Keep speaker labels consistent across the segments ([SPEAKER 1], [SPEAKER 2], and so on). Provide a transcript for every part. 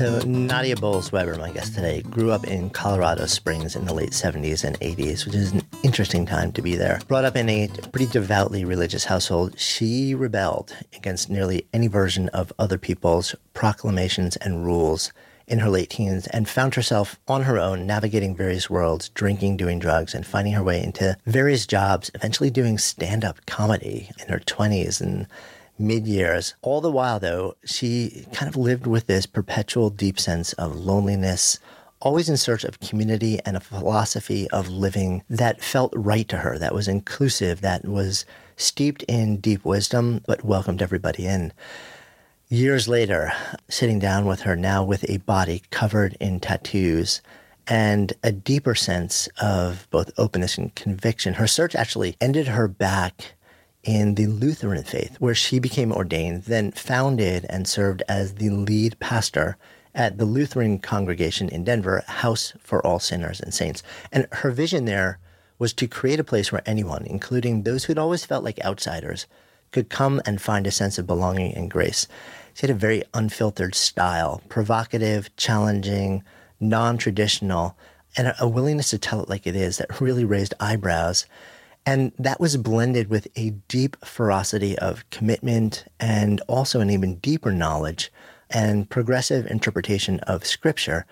[SPEAKER 1] So, Nadia Bolz Weber, my guest today, grew up in Colorado Springs in the late 70s and 80s, which is an interesting time to be there. Brought up in a pretty devoutly religious household, she rebelled against nearly any version of other people's proclamations and rules in her late teens and found herself on her own navigating various worlds, drinking, doing drugs, and finding her way into various jobs, eventually doing stand up comedy in her 20s and mid years. All the while, though, she kind of lived with this perpetual deep sense of loneliness, always in search of community and a philosophy of living that felt right to her, that was inclusive, that was steeped in deep wisdom, but welcomed everybody in. Years later, sitting down with her now with a body covered in tattoos and a deeper sense of both openness and conviction, her search actually ended her back in the Lutheran faith, where she became ordained, then founded and served as the lead pastor at the Lutheran congregation in Denver, House for All Sinners and Saints. And her vision there was to create a place where anyone, including those who'd always felt like outsiders, could come and find a sense of belonging and grace. She had a very unfiltered style, provocative, challenging, non traditional, and a willingness to tell it like it is that really raised eyebrows. And that was blended with a deep ferocity of commitment and also an even deeper knowledge and progressive interpretation of scripture.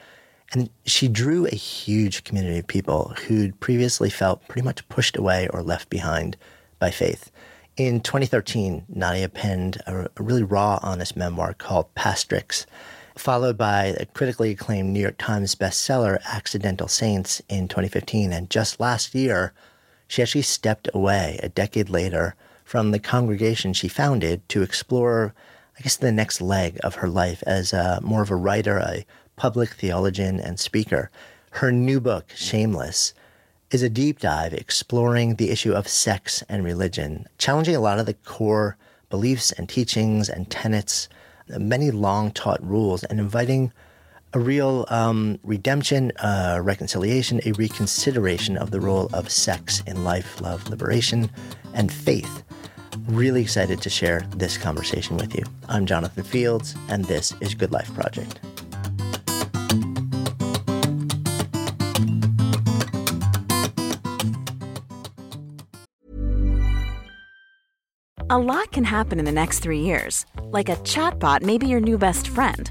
[SPEAKER 1] And she drew a huge community of people who'd previously felt pretty much pushed away or left behind by faith. In 2013, Nadia penned a, really raw, honest memoir called Pastrix, followed by a critically acclaimed New York Times bestseller, Accidental Saints, in 2015. And just last year, she actually stepped away a decade later from the congregation she founded to explore, I guess, the next leg of her life as a, more of a writer, a public theologian, and speaker. Her new book, Shameless, is a deep dive exploring the issue of sex and religion, challenging a lot of the core beliefs and teachings and tenets, many long taught rules, and inviting a real um, redemption, uh, reconciliation, a reconsideration of the role of sex in life, love, liberation, and faith. Really excited to share this conversation with you. I'm Jonathan Fields, and this is Good Life Project.
[SPEAKER 2] A lot can happen in the next three years. Like a chatbot may be your new best friend.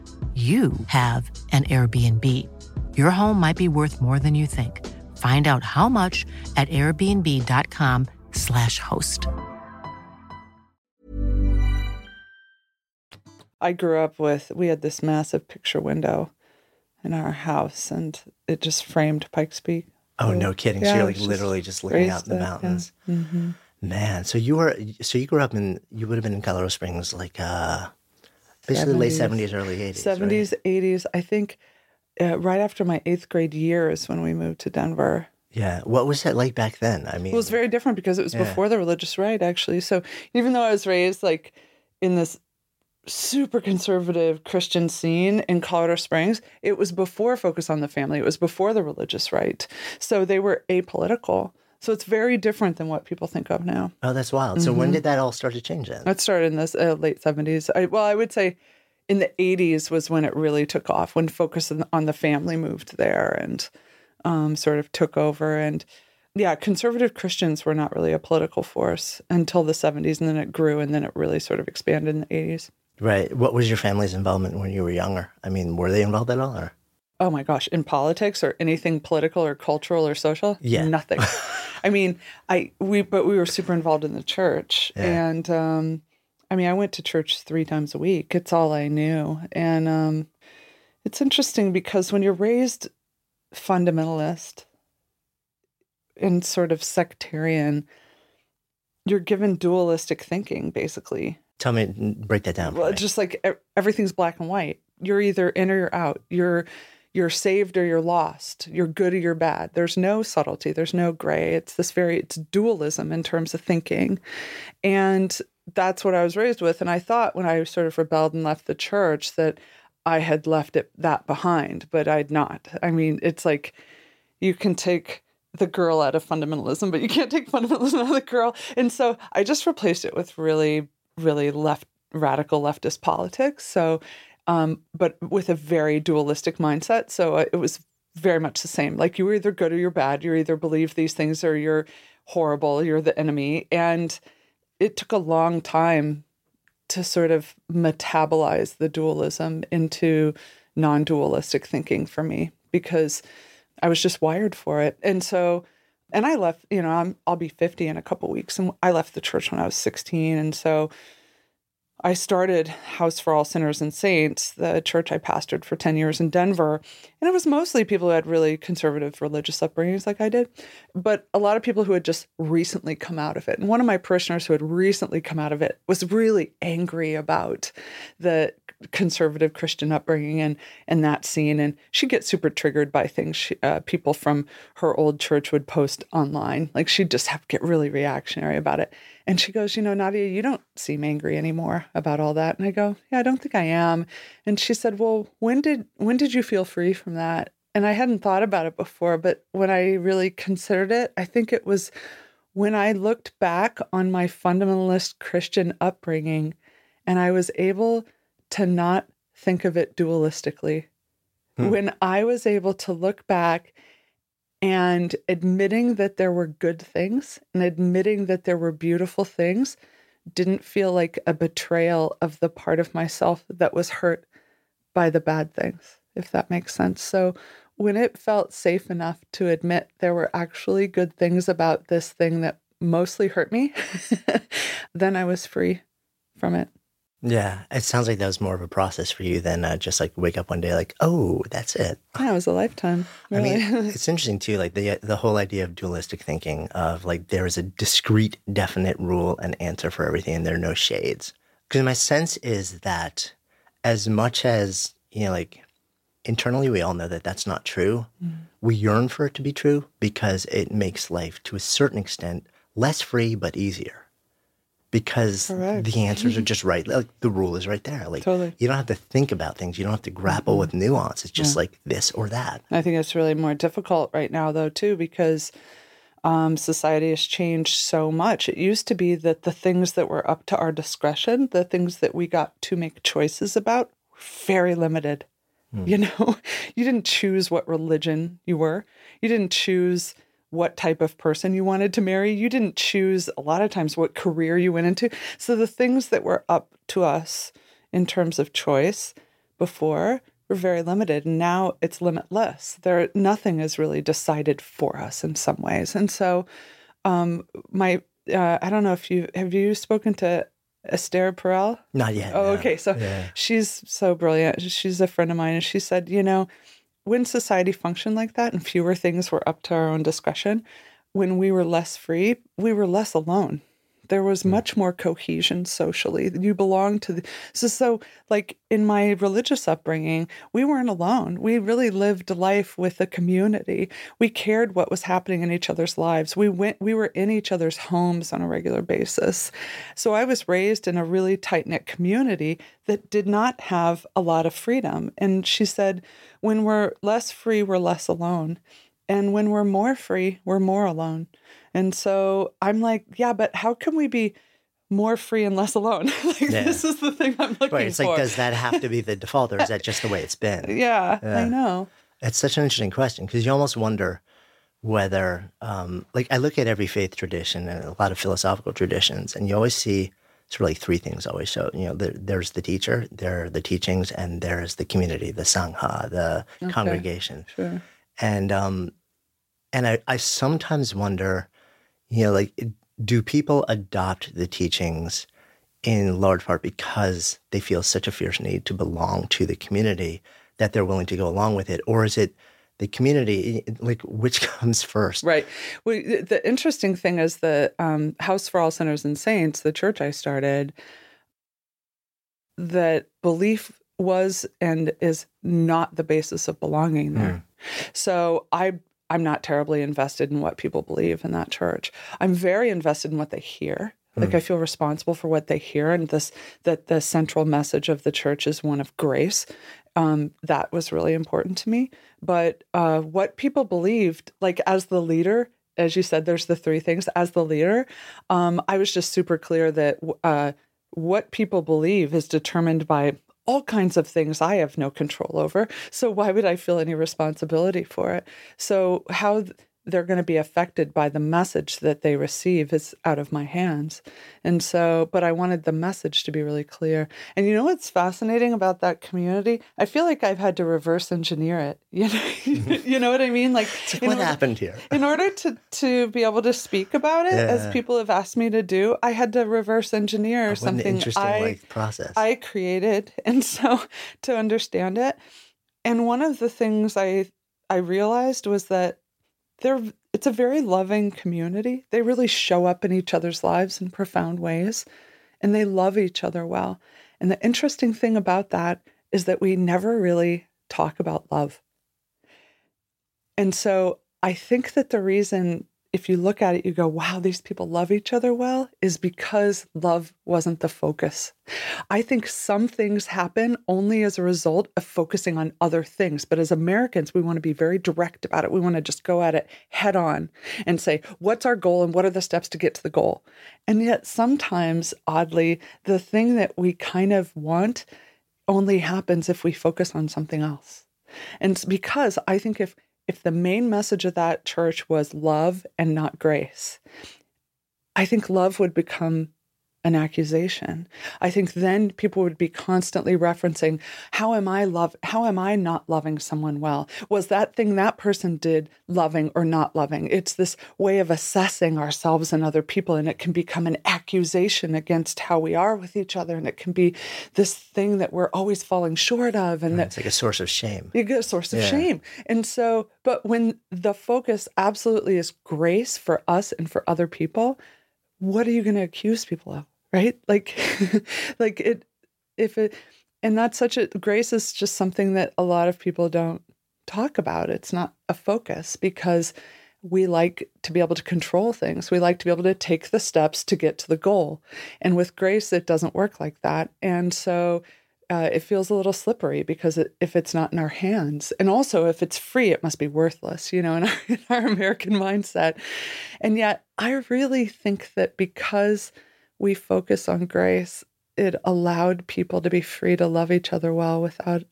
[SPEAKER 3] you have an Airbnb. Your home might be worth more than you think. Find out how much at airbnb.com/slash host.
[SPEAKER 4] I grew up with, we had this massive picture window in our house, and it just framed Pikes Peak.
[SPEAKER 1] Oh, no kidding.
[SPEAKER 4] Yeah,
[SPEAKER 1] so you're like
[SPEAKER 4] just
[SPEAKER 1] literally just looking out in the
[SPEAKER 4] that, yeah.
[SPEAKER 1] mountains.
[SPEAKER 4] Mhm.
[SPEAKER 1] Man, so you were so you grew up in you would have been in Colorado Springs like uh basically late 70s, early 80s.
[SPEAKER 4] 70s, 80s. I think uh, right after my eighth grade year is when we moved to Denver.
[SPEAKER 1] Yeah. What was that like back then? I mean,
[SPEAKER 4] It was very different because it was
[SPEAKER 1] Yeah.
[SPEAKER 4] before the religious right, actually. So even though I was raised like in this super conservative Christian scene in Colorado Springs, it was before Focus on the Family. It was before the religious right. So they were apolitical. So it's very different than what people think of now.
[SPEAKER 1] Oh, that's wild. So when did that all start to change then?
[SPEAKER 4] That started in the uh, late 70s. I, well, I would say in the 80s was when it really took off, when Focus on- on the Family moved there and um, sort of took over. And yeah, conservative Christians were not really a political force until the 70s, and then it grew, and then it really sort of expanded in the 80s.
[SPEAKER 1] Right. What was your family's involvement when you were younger? I mean, were they involved at all? Or?
[SPEAKER 4] oh my gosh, in politics or anything political or cultural or social?
[SPEAKER 1] Yeah.
[SPEAKER 4] Nothing. I mean, I we but we were super involved in the church.
[SPEAKER 1] Yeah.
[SPEAKER 4] And um I mean, I went to church 3 times a week. It's all I knew. And um it's interesting because when you're raised fundamentalist and sort of sectarian, you're given dualistic thinking basically.
[SPEAKER 1] Tell me, break that down.
[SPEAKER 4] Well,
[SPEAKER 1] me.
[SPEAKER 4] just like everything's black and white. You're either in or you're out. You're you're saved or you're lost. You're good or you're bad. There's no subtlety. There's no gray. It's this very it's dualism in terms of thinking, and that's what I was raised with. And I thought when I sort of rebelled and left the church that I had left it that behind, but I'd not. I mean, it's like you can take the girl out of fundamentalism, but you can't take fundamentalism out of the girl. And so I just replaced it with really, really left radical leftist politics. So, um, but with a very dualistic mindset. So uh, it was very much the same. Like you were either good or you're bad. You either believe these things or you're horrible. You're the enemy. And it took a long time to sort of metabolize the dualism into non-dualistic thinking for me because I was just wired for it. And so and I left, you know, I'm I'll be 50 in a couple weeks and I left the church when I was 16 and so I started House for All Sinners and Saints, the church I pastored for 10 years in Denver. And it was mostly people who had really conservative religious upbringings like I did, but a lot of people who had just recently come out of it. And one of my parishioners who had recently come out of it was really angry about the conservative Christian upbringing and, and that scene. And she'd get super triggered by things she, uh, people from her old church would post online. Like she'd just have get really reactionary about it. And she goes, You know, Nadia, you don't seem angry anymore about all that. And I go, Yeah, I don't think I am. And she said, Well, when did when did you feel free from that? And I hadn't thought about it before, but when I really considered it, I think it was when I looked back on my fundamentalist Christian upbringing and I was able to not think of it dualistically. Hmm. When I was able to look back and admitting that there were good things and admitting that there were beautiful things didn't feel like a betrayal of the part of myself that was hurt by the bad things, if that makes sense. So when it felt safe enough to admit there were actually good things about this thing that mostly hurt me, then I was free from it.
[SPEAKER 1] yeah, it sounds like that was more of a process for you than uh, just like wake up one day like, oh, that's it.
[SPEAKER 4] Yeah, it was a lifetime. Really.
[SPEAKER 1] I mean, it's interesting too, like the the whole idea of dualistic thinking of like there is a discrete, definite rule and answer for everything, and there are no shades. Because my sense is that as much as you know, like internally, we all know that that's not true. We yearn for it to be true because it makes life to a certain extent less free but easier. Because
[SPEAKER 4] Correct.
[SPEAKER 1] the answers are just right. Like the rule is right there. Like
[SPEAKER 4] Totally.
[SPEAKER 1] you don't have to think about things. You don't have to grapple with nuance. It's just like this or that.
[SPEAKER 4] I think it's really more difficult right now, though, too, because um, society has changed so much. It used to be that the things that were up to our discretion, the things that we got to make choices about, were very limited. You know, you didn't choose what religion you were, you didn't choose what type of person you wanted to marry, you didn't choose a lot of times what career you went into. So the things that were up to us in terms of choice before were very limited and now it's limitless. There nothing is really decided for us in some ways. And so um my uh, i don't know if you have you spoken to esther perel
[SPEAKER 1] Not yet.
[SPEAKER 4] oh
[SPEAKER 1] no.
[SPEAKER 4] okay so
[SPEAKER 1] Yeah.
[SPEAKER 4] she's so brilliant she's a friend of mine and she said you know when society functioned like that and fewer things were up to our own discretion when we were less free we were less alone There was hmm. much more cohesion socially. You belonged to the so so like in my religious upbringing, we weren't alone. We really lived life with a community. We cared what was happening in each other's lives. We went we were in each other's homes on a regular basis. So I was raised in a really tight-knit community that did not have a lot of freedom. And she said, when we're less free, we're less alone. And when we're more free, we're more alone. And so I'm like, yeah, but how can we be more free and less alone? like,
[SPEAKER 1] Yeah.
[SPEAKER 4] This is the thing I'm looking
[SPEAKER 1] Right. It's
[SPEAKER 4] for.
[SPEAKER 1] like, does that have to be the default or is that just the way it's been?
[SPEAKER 4] yeah,
[SPEAKER 1] Yeah.
[SPEAKER 4] I know.
[SPEAKER 1] It's such an interesting question because you almost wonder whether, um, like, I look at every faith tradition and a lot of philosophical traditions, and you always see sort of like three things always show. You know, there, there's the teacher, there are the teachings, and there's the community, the sangha, the congregation.
[SPEAKER 4] Sure.
[SPEAKER 1] And um, and I, I sometimes wonder, you know, like, do people adopt the teachings in large part because they feel such a fierce need to belong to the community that they're willing to go along with it, or is it the community? Like, which comes first?
[SPEAKER 4] Right. Well, the interesting thing is the um, House for All Sinners and Saints, the church I started, that belief was and is not the basis of belonging there. So I I'm not terribly invested in what people believe in that church. I'm very invested in what they hear. Like I feel responsible for what they hear, and this that the central message of the church is one of grace. Um, that was really important to me. But uh, what people believed, like as the leader, as you said, there's the three things. As the leader, um, I was just super clear that uh, what people believe is determined by all kinds of things I have no control over. So why would I feel any responsibility for it? So how they're going to be affected by the message that they receive is out of my hands. And so, but I wanted the message to be really clear. And you know what's fascinating about that community? I feel like I've had to reverse engineer it. You know, you know what I mean? Like,
[SPEAKER 1] What
[SPEAKER 4] order-
[SPEAKER 1] happened here?
[SPEAKER 4] in order to to be able to speak about it,
[SPEAKER 1] Yeah.
[SPEAKER 4] as people have asked me to do, I had to reverse engineer
[SPEAKER 1] oh, an
[SPEAKER 4] something
[SPEAKER 1] interesting
[SPEAKER 4] I
[SPEAKER 1] like process.
[SPEAKER 4] I created, and so to understand it. And one of the things I I realized was that they're it's a very loving community. They really show up in each other's lives in profound ways, and they love each other well. And the interesting thing about that is that we never really talk about love. And so I think that the reason, if you look at it, you go, wow, these people love each other well, is because love wasn't the focus. I think some things happen only as a result of focusing on other things. But as Americans, we want to be very direct about it. We want to just go at it head on and say, what's our goal and what are the steps to get to the goal? And yet, sometimes, oddly, the thing that we kind of want only happens if we focus on something else. And because I think if if the main message of that church was love and not grace, I think love would become an accusation. I think then people would be constantly referencing, how am I love how am I not loving someone well? Was that thing that person did loving or not loving? It's this way of assessing ourselves and other people and it can become an accusation against how we are with each other and it can be this thing that we're always falling short of and that
[SPEAKER 1] it's like a source of shame.
[SPEAKER 4] you get a source of
[SPEAKER 1] Yeah.
[SPEAKER 4] shame. And so, but when the focus absolutely is grace for us and for other people, what are you going to accuse people of? Right? Like, like it, if it, and that's such a grace is just something that a lot of people don't talk about. It's not a focus because we like to be able to control things. We like to be able to take the steps to get to the goal. And with grace, it doesn't work like that. And so, uh, it feels a little slippery because it, if it's not in our hands, and also if it's free, it must be worthless, you know, in our, in our American mindset. And yet, I really think that because we focus on grace, it allowed people to be free to love each other well without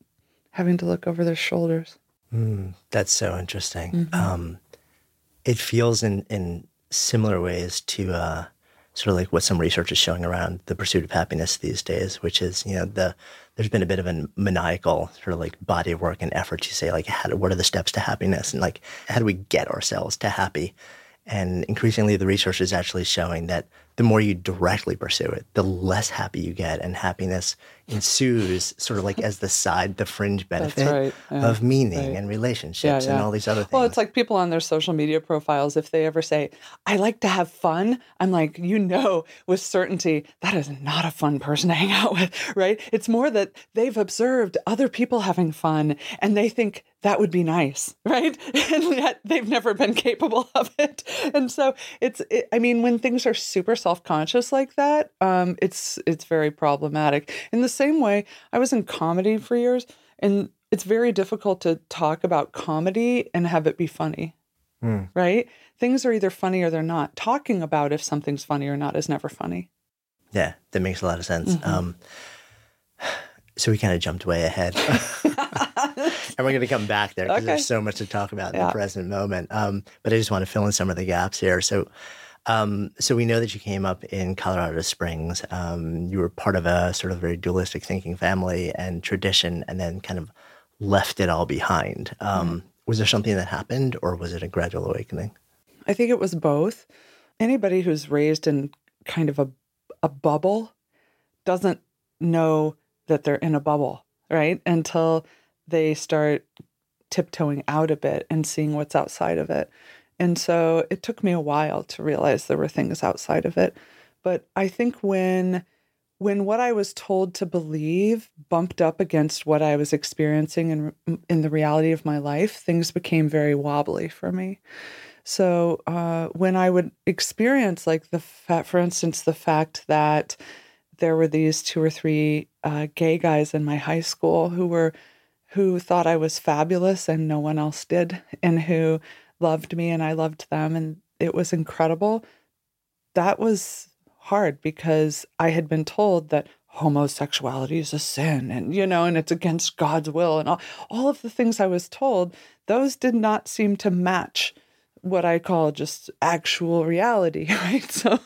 [SPEAKER 4] having to look over their shoulders.
[SPEAKER 1] Mm, that's so interesting.
[SPEAKER 4] Mm-hmm.
[SPEAKER 1] Um, it feels in in similar ways to uh, sort of like what some research is showing around the pursuit of happiness these days, which is you know the there's been a bit of a maniacal sort of like body of work and effort to say like how do, what are the steps to happiness and like how do we get ourselves to happy And increasingly, the research is actually showing that the more you directly pursue it, the less happy you get, and happiness ensues sort of like as the side, the fringe benefit
[SPEAKER 4] right, yeah,
[SPEAKER 1] of meaning
[SPEAKER 4] right.
[SPEAKER 1] and relationships
[SPEAKER 4] Yeah,
[SPEAKER 1] and all these other things.
[SPEAKER 4] Well, it's like people on their social media profiles, if they ever say, I like to have fun, I'm like, you know, with certainty, that is not a fun person to hang out with, right? It's more that they've observed other people having fun and they think that would be nice, right? And yet they've never been capable of it. And so it's, it, I mean, when things are super self conscious like that, um, it's, it's very problematic. In the same way, I was in comedy for years and it's very difficult to talk about comedy and have it be funny.
[SPEAKER 1] Hmm.
[SPEAKER 4] Right? Things are either funny or they're not. Talking about if something's funny or not is never funny.
[SPEAKER 1] yeah, that makes a lot of sense.
[SPEAKER 4] Mm-hmm.
[SPEAKER 1] Um, so we kind of jumped way ahead. and we're going to come back there because
[SPEAKER 4] Okay.
[SPEAKER 1] there's so much to talk about in
[SPEAKER 4] Yeah.
[SPEAKER 1] the present moment. Um, but I just want to fill in some of the gaps here. So, um, so we know that you came up in Colorado Springs. Um, you were part of a sort of very dualistic thinking family and tradition, and then kind of left it all behind. Um, Was there something that happened, or was it a gradual awakening?
[SPEAKER 4] I think it was both. Anybody who's raised in kind of a, a bubble doesn't know that they're in a bubble, right? Until they start tiptoeing out a bit and seeing what's outside of it. And so it took me a while to realize there were things outside of it. But I think when when what I was told to believe bumped up against what I was experiencing in in the reality of my life, things became very wobbly for me. So uh, when I would experience, like the fa- for instance, the fact that there were these two or three uh, gay guys in my high school who were who thought I was fabulous and no one else did, and who loved me and I loved them, and it was incredible. That was hard because I had been told that homosexuality is a sin and you know and it's against God's will and all, all of the things I was told those did not seem to match what I call just actual reality, right? So,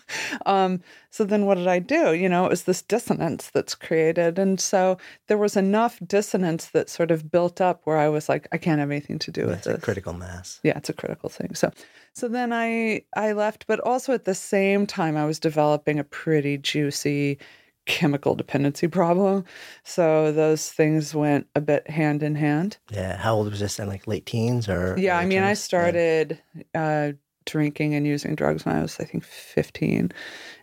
[SPEAKER 4] um, so then what did I do? You know, it was this dissonance that's created, and so there was enough dissonance that sort of built up where I was like, I can't have anything to do with it.
[SPEAKER 1] It's a critical mass.
[SPEAKER 4] Yeah, it's a critical thing. So, so then I I left, but also at the same time I was developing a pretty juicy chemical dependency problem. So those things went a bit hand in hand.
[SPEAKER 1] Yeah. How old was this then? Like late teens or?
[SPEAKER 4] Yeah, I mean, I
[SPEAKER 1] 20s? Yeah.
[SPEAKER 4] started uh, drinking and using drugs when I was, I think, 15.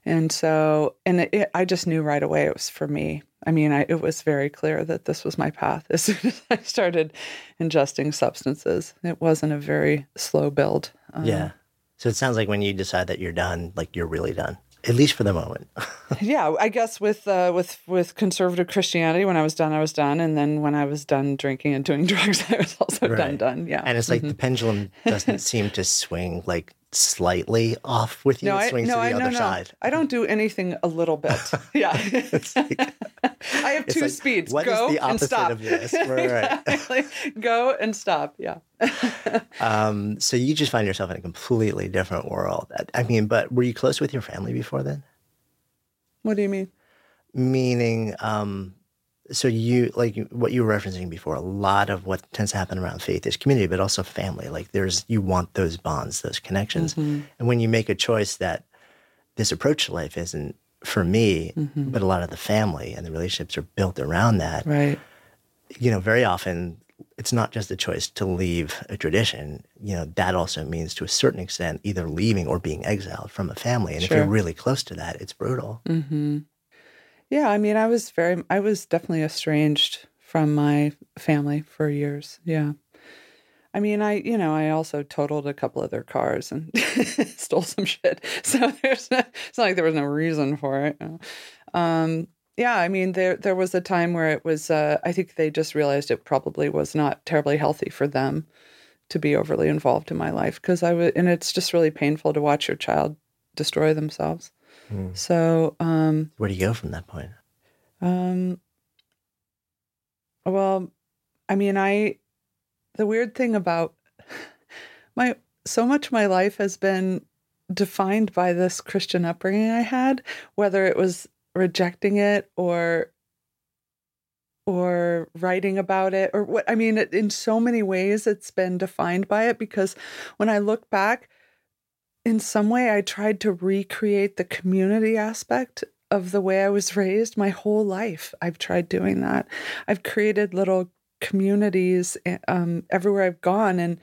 [SPEAKER 4] And so, and it, it, I just knew right away it was for me. I mean, I, it was very clear that this was my path as soon as I started ingesting substances. It wasn't a very slow build. Uh,
[SPEAKER 1] Yeah. So it sounds like when you decide that you're done, like you're really done, at least for the moment.
[SPEAKER 4] yeah i guess with uh, with with conservative christianity when i was done i was done and then when i was done drinking and doing drugs i was also done
[SPEAKER 1] Right.
[SPEAKER 4] done yeah
[SPEAKER 1] And it's like the pendulum doesn't seem to swing like slightly off with you.
[SPEAKER 4] no
[SPEAKER 1] it
[SPEAKER 4] I,
[SPEAKER 1] swings
[SPEAKER 4] no,
[SPEAKER 1] to the
[SPEAKER 4] I,
[SPEAKER 1] other
[SPEAKER 4] no,
[SPEAKER 1] side.
[SPEAKER 4] I don't do anything a little bit. Yeah. I have two
[SPEAKER 1] like,
[SPEAKER 4] speeds. Go and stop.
[SPEAKER 1] of this? Right.
[SPEAKER 4] Exactly. Go and stop. Yeah.
[SPEAKER 1] Um, so you just find yourself in a completely different world. I- I mean, but were you close with your family before then?
[SPEAKER 4] What do you mean?
[SPEAKER 1] Meaning, um, so you like what you were referencing before. A lot of what tends to happen around faith is community, but also family. Like there's you want those bonds, those connections,
[SPEAKER 4] Mm-hmm.
[SPEAKER 1] and when you make a choice that this approach to life isn't for me,
[SPEAKER 4] Mm-hmm.
[SPEAKER 1] but a lot of the family and the relationships are built around that.
[SPEAKER 4] Right.
[SPEAKER 1] you know, very often it's not just a choice to leave a tradition. You know, that also means to a certain extent either leaving or being exiled from a family. And if you're really close to that, it's brutal.
[SPEAKER 4] Mm-hmm. Yeah. I mean, I was very, I was definitely estranged from my family for years. Yeah. I mean, I, you know, I also totaled a couple of their cars and stole some shit. So there's, no, it's not like there was no reason for it. Um, yeah, I mean, there there was a time where it was. Uh, I think they just realized it probably was not terribly healthy for them to be overly involved in my life because I was, and it's just really painful to watch your child destroy themselves.
[SPEAKER 1] Mm.
[SPEAKER 4] So, um,
[SPEAKER 1] Where do you go from that point?
[SPEAKER 4] um, well, I mean, I, the weird thing about my, so much of my life has been defined by this Christian upbringing I had, whether it was rejecting it or, or writing about it or what, I mean, it, in so many ways it's been defined by it because when I look back, in some way, I tried to recreate the community aspect of the way I was raised my whole life. I've tried doing that. I've created little communities eh, um, everywhere I've gone. And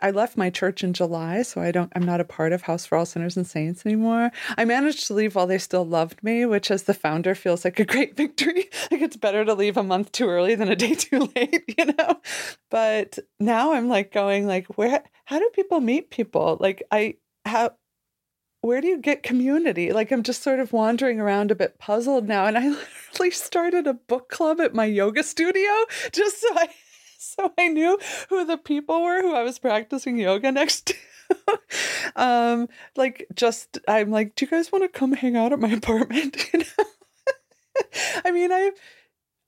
[SPEAKER 4] I left my church in July, so I don't I'm not a part of House for All Sinners and Saints anymore. I managed to leave while they still loved me, which as the founder feels like a great victory. like it's better to leave a month too early than a day too late, you know? But now I'm like going like where how do people meet people? Like I how where do you get community? Like I'm just sort of wandering around a bit puzzled now. And I literally started a book club at my yoga studio just so I so I knew who the people were who I was practicing yoga next to. um, like just I'm like, do you guys want to come hang out at my apartment? You know? I mean, I've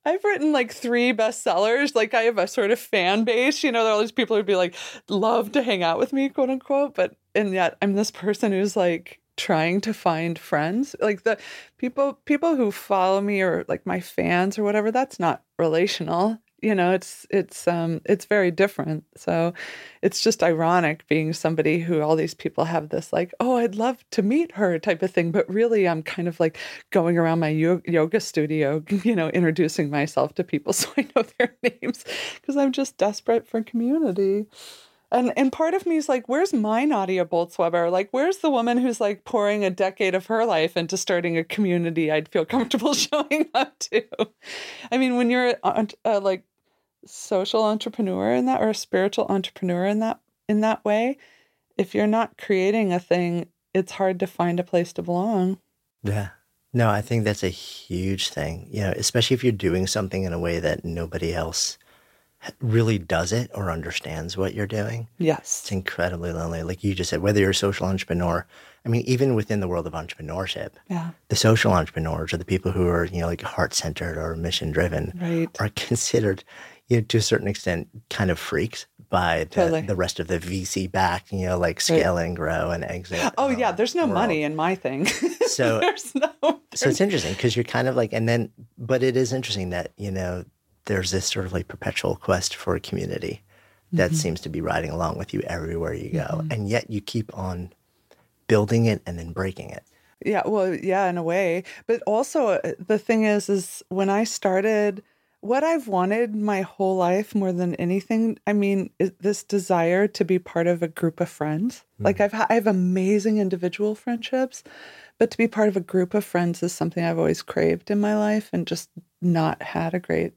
[SPEAKER 4] I've written like three bestsellers. Like I have a sort of fan base. You know, there are all these people who'd be like, love to hang out with me, quote unquote. But and yet I'm this person who's like trying to find friends. Like the people people who follow me or like my fans or whatever, that's not relational you know it's it's um it's very different so it's just ironic being somebody who all these people have this like oh i'd love to meet her type of thing but really i'm kind of like going around my yoga studio you know introducing myself to people so i know their names because i'm just desperate for community and and part of me is like, where's my Nadia Bolz-Weber? Like, where's the woman who's like pouring a decade of her life into starting a community I'd feel comfortable showing up to? I mean, when you're a, a, like social entrepreneur in that or a spiritual entrepreneur in that in that way, if you're not creating a thing, it's hard to find a place to belong.
[SPEAKER 1] Yeah. No, I think that's a huge thing. You know, especially if you're doing something in a way that nobody else really does it or understands what you're doing.
[SPEAKER 4] Yes.
[SPEAKER 1] It's incredibly lonely. Like you just said, whether you're a social entrepreneur, I mean, even within the world of entrepreneurship,
[SPEAKER 4] yeah.
[SPEAKER 1] the social entrepreneurs or the people who are, you know, like heart centered or mission driven
[SPEAKER 4] right.
[SPEAKER 1] are considered, you know, to a certain extent, kind of freaks by the, totally. the rest of the VC back, you know, like scale right. and grow and exit.
[SPEAKER 4] Oh, yeah. Um, there's no world. money in my thing.
[SPEAKER 1] So,
[SPEAKER 4] there's no.
[SPEAKER 1] So it's interesting because you're kind of like, and then, but it is interesting that, you know, there's this sort of like perpetual quest for a community that mm-hmm. seems to be riding along with you everywhere you go. Mm-hmm. And yet you keep on building it and then breaking it.
[SPEAKER 4] Yeah, well, yeah, in a way. But also uh, the thing is is when I started what I've wanted my whole life more than anything, I mean, is this desire to be part of a group of friends. Mm. Like I've ha- I have amazing individual friendships, but to be part of a group of friends is something I've always craved in my life and just not had a great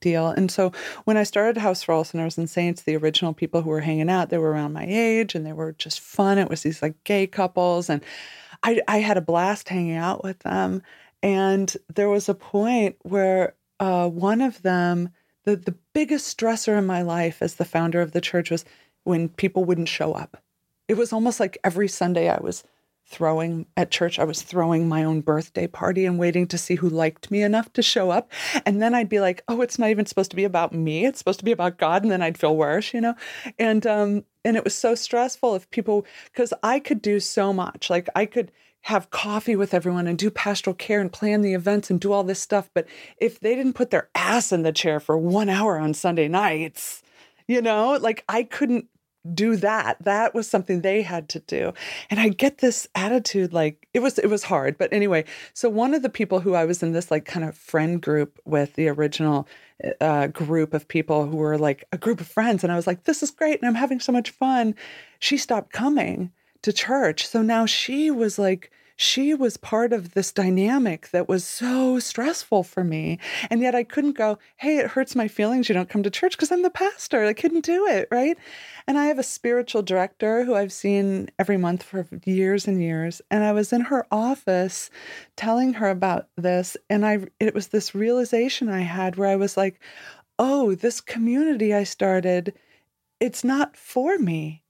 [SPEAKER 4] deal. And so when I started House for All Sinners and Saints, the original people who were hanging out, they were around my age and they were just fun. It was these like gay couples and I, I had a blast hanging out with them. And there was a point where uh, one of them, the, the biggest stressor in my life as the founder of the church was when people wouldn't show up. It was almost like every Sunday I was throwing at church. I was throwing my own birthday party and waiting to see who liked me enough to show up. And then I'd be like, oh, it's not even supposed to be about me. It's supposed to be about God. And then I'd feel worse, you know? And um, and it was so stressful if people because I could do so much. Like I could have coffee with everyone and do pastoral care and plan the events and do all this stuff. But if they didn't put their ass in the chair for one hour on Sunday nights, you know, like I couldn't do that. That was something they had to do. And i get this attitude like it was it was hard. But anyway so one of the people who i was in this like kind of friend group with the original uh, group of people who were like a group of friends and i was like this is great and i'm having so much fun she stopped coming to church. So now she was like she was part of this dynamic that was so stressful for me. And yet I couldn't go, hey, it hurts my feelings you don't come to church because I'm the pastor. I couldn't do it, right? And I have a spiritual director who I've seen every month for years and years. And I was in her office telling her about this. And I it was this realization I had where I was like, oh, this community I started, it's not for me.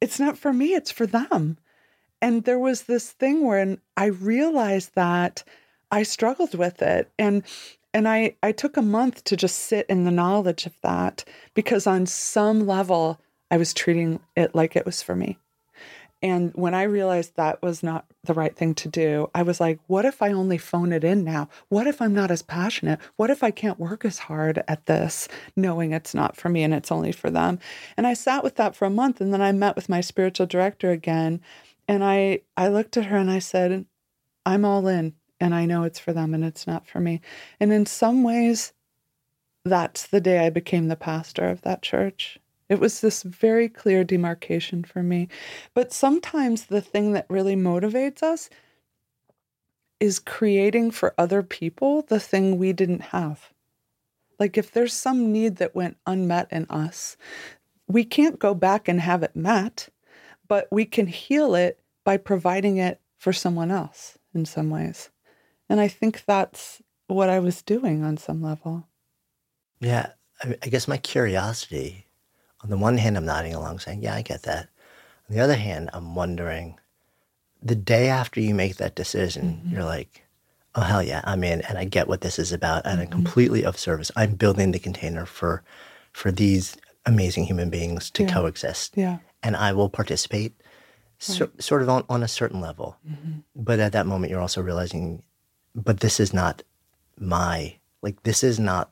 [SPEAKER 4] It's not for me, it's for them. And there was this thing where I realized that I struggled with it. And and I, I took a month to just sit in the knowledge of that because on some level I was treating it like it was for me. And when I realized that was not the right thing to do, I was like, what if I only phone it in now? What if I'm not as passionate? What if I can't work as hard at this, knowing it's not for me and it's only for them? And I sat with that for a month. And then I met with my spiritual director again. And I, I looked at her and I said, I'm all in and I know it's for them and it's not for me. And in some ways, that's the day I became the pastor of that church. It was this very clear demarcation for me. But sometimes the thing that really motivates us is creating for other people the thing we didn't have. Like if there's some need that went unmet in us, we can't go back and have it met, but we can heal it by providing it for someone else in some ways. And I think that's what I was doing on some level.
[SPEAKER 1] Yeah. I, I guess my curiosity on the one hand, I'm nodding along saying, yeah, I get that. On the other hand, I'm wondering the day after you make that decision, mm-hmm. you're like, oh, hell yeah, I'm in and I get what this is about and mm-hmm. I'm completely of service. I'm building the container for, for these amazing human beings to
[SPEAKER 4] yeah.
[SPEAKER 1] coexist.
[SPEAKER 4] Yeah.
[SPEAKER 1] And I will participate right. so, sort of on, on a certain level. Mm-hmm. But at that moment, you're also realizing, but this is not my, like, this is not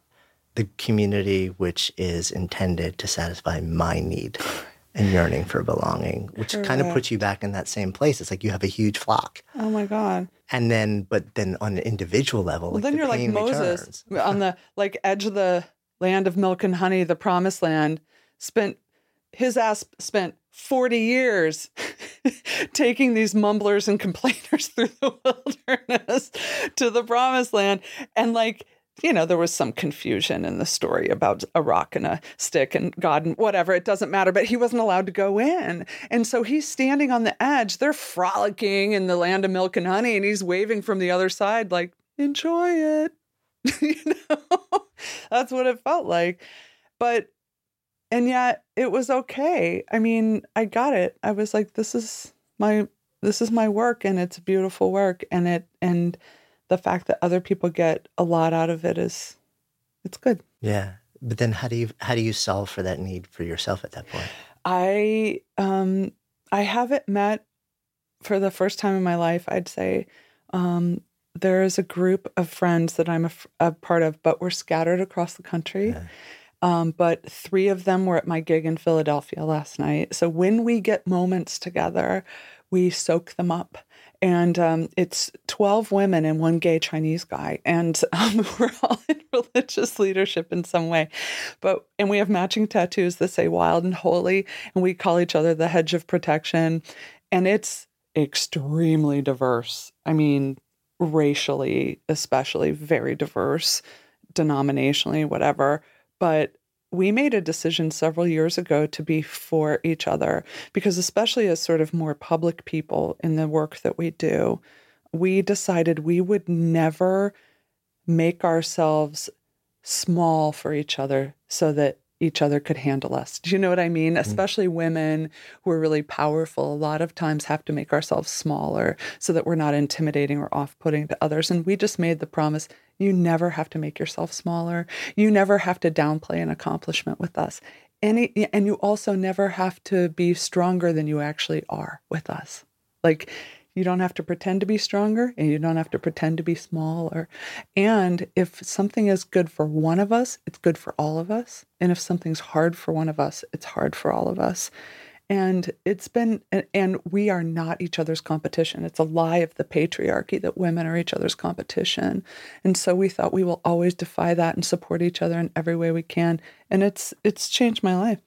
[SPEAKER 1] the community which is intended to satisfy my need and yearning for belonging, which Correct. kind of puts you back in that same place. It's like you have a huge flock.
[SPEAKER 4] Oh my God.
[SPEAKER 1] And then, but then on an individual level,
[SPEAKER 4] well,
[SPEAKER 1] like
[SPEAKER 4] then
[SPEAKER 1] the
[SPEAKER 4] you're like Moses
[SPEAKER 1] returns.
[SPEAKER 4] on the like edge of the land of milk and honey, the promised land, spent his ass spent 40 years taking these mumblers and complainers through the wilderness to the promised land. And like you know, there was some confusion in the story about a rock and a stick and God and whatever. It doesn't matter, but he wasn't allowed to go in. And so he's standing on the edge. They're frolicking in the land of milk and honey, and he's waving from the other side, like, enjoy it. you know, that's what it felt like. But, and yet it was okay. I mean, I got it. I was like, this is my, this is my work and it's beautiful work. And it, and, the fact that other people get a lot out of it is it's good.
[SPEAKER 1] Yeah. But then how do you how do you solve for that need for yourself at that point?
[SPEAKER 4] I um I haven't met for the first time in my life, I'd say um there is a group of friends that I'm a, a part of, but we're scattered across the country. Yeah. Um, but three of them were at my gig in Philadelphia last night. So when we get moments together, we soak them up and um, it's 12 women and one gay Chinese guy. And um, we're all in religious leadership in some way. But, and we have matching tattoos that say wild and holy, and we call each other the hedge of protection. And it's extremely diverse. I mean, racially, especially very diverse, denominationally, whatever. But we made a decision several years ago to be for each other because, especially as sort of more public people in the work that we do, we decided we would never make ourselves small for each other so that each other could handle us. Do you know what I mean? Mm-hmm. Especially women who are really powerful, a lot of times have to make ourselves smaller so that we're not intimidating or off putting to others. And we just made the promise you never have to make yourself smaller. You never have to downplay an accomplishment with us. Any, and you also never have to be stronger than you actually are with us. Like you don't have to pretend to be stronger and you don't have to pretend to be smaller. And if something is good for one of us, it's good for all of us. And if something's hard for one of us, it's hard for all of us. And it's been, and we are not each other's competition. It's a lie of the patriarchy that women are each other's competition. And so we thought we will always defy that and support each other in every way we can. And it's, it's changed my life.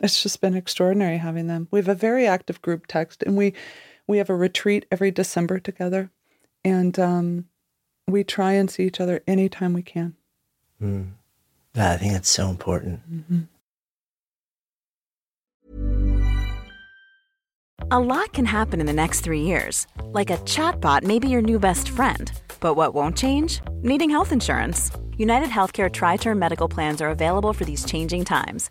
[SPEAKER 4] It's just been extraordinary having them. We have a very active group text and we, we have a retreat every December together, and um, we try and see each other anytime we can.
[SPEAKER 1] Mm. Yeah, I think that's so important. Mm-hmm.
[SPEAKER 2] A lot can happen in the next three years. Like a chatbot may be your new best friend. But what won't change? Needing health insurance. United Healthcare Tri Term Medical Plans are available for these changing times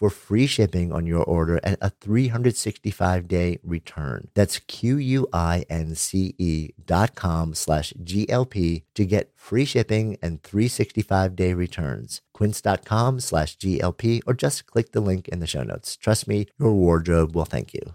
[SPEAKER 1] for free shipping on your order and a 365 day return. That's Q-U-I-N-C-E dot com slash GLP to get free shipping and 365 day returns. Quince.com slash GLP or just click the link in the show notes. Trust me, your wardrobe will thank you.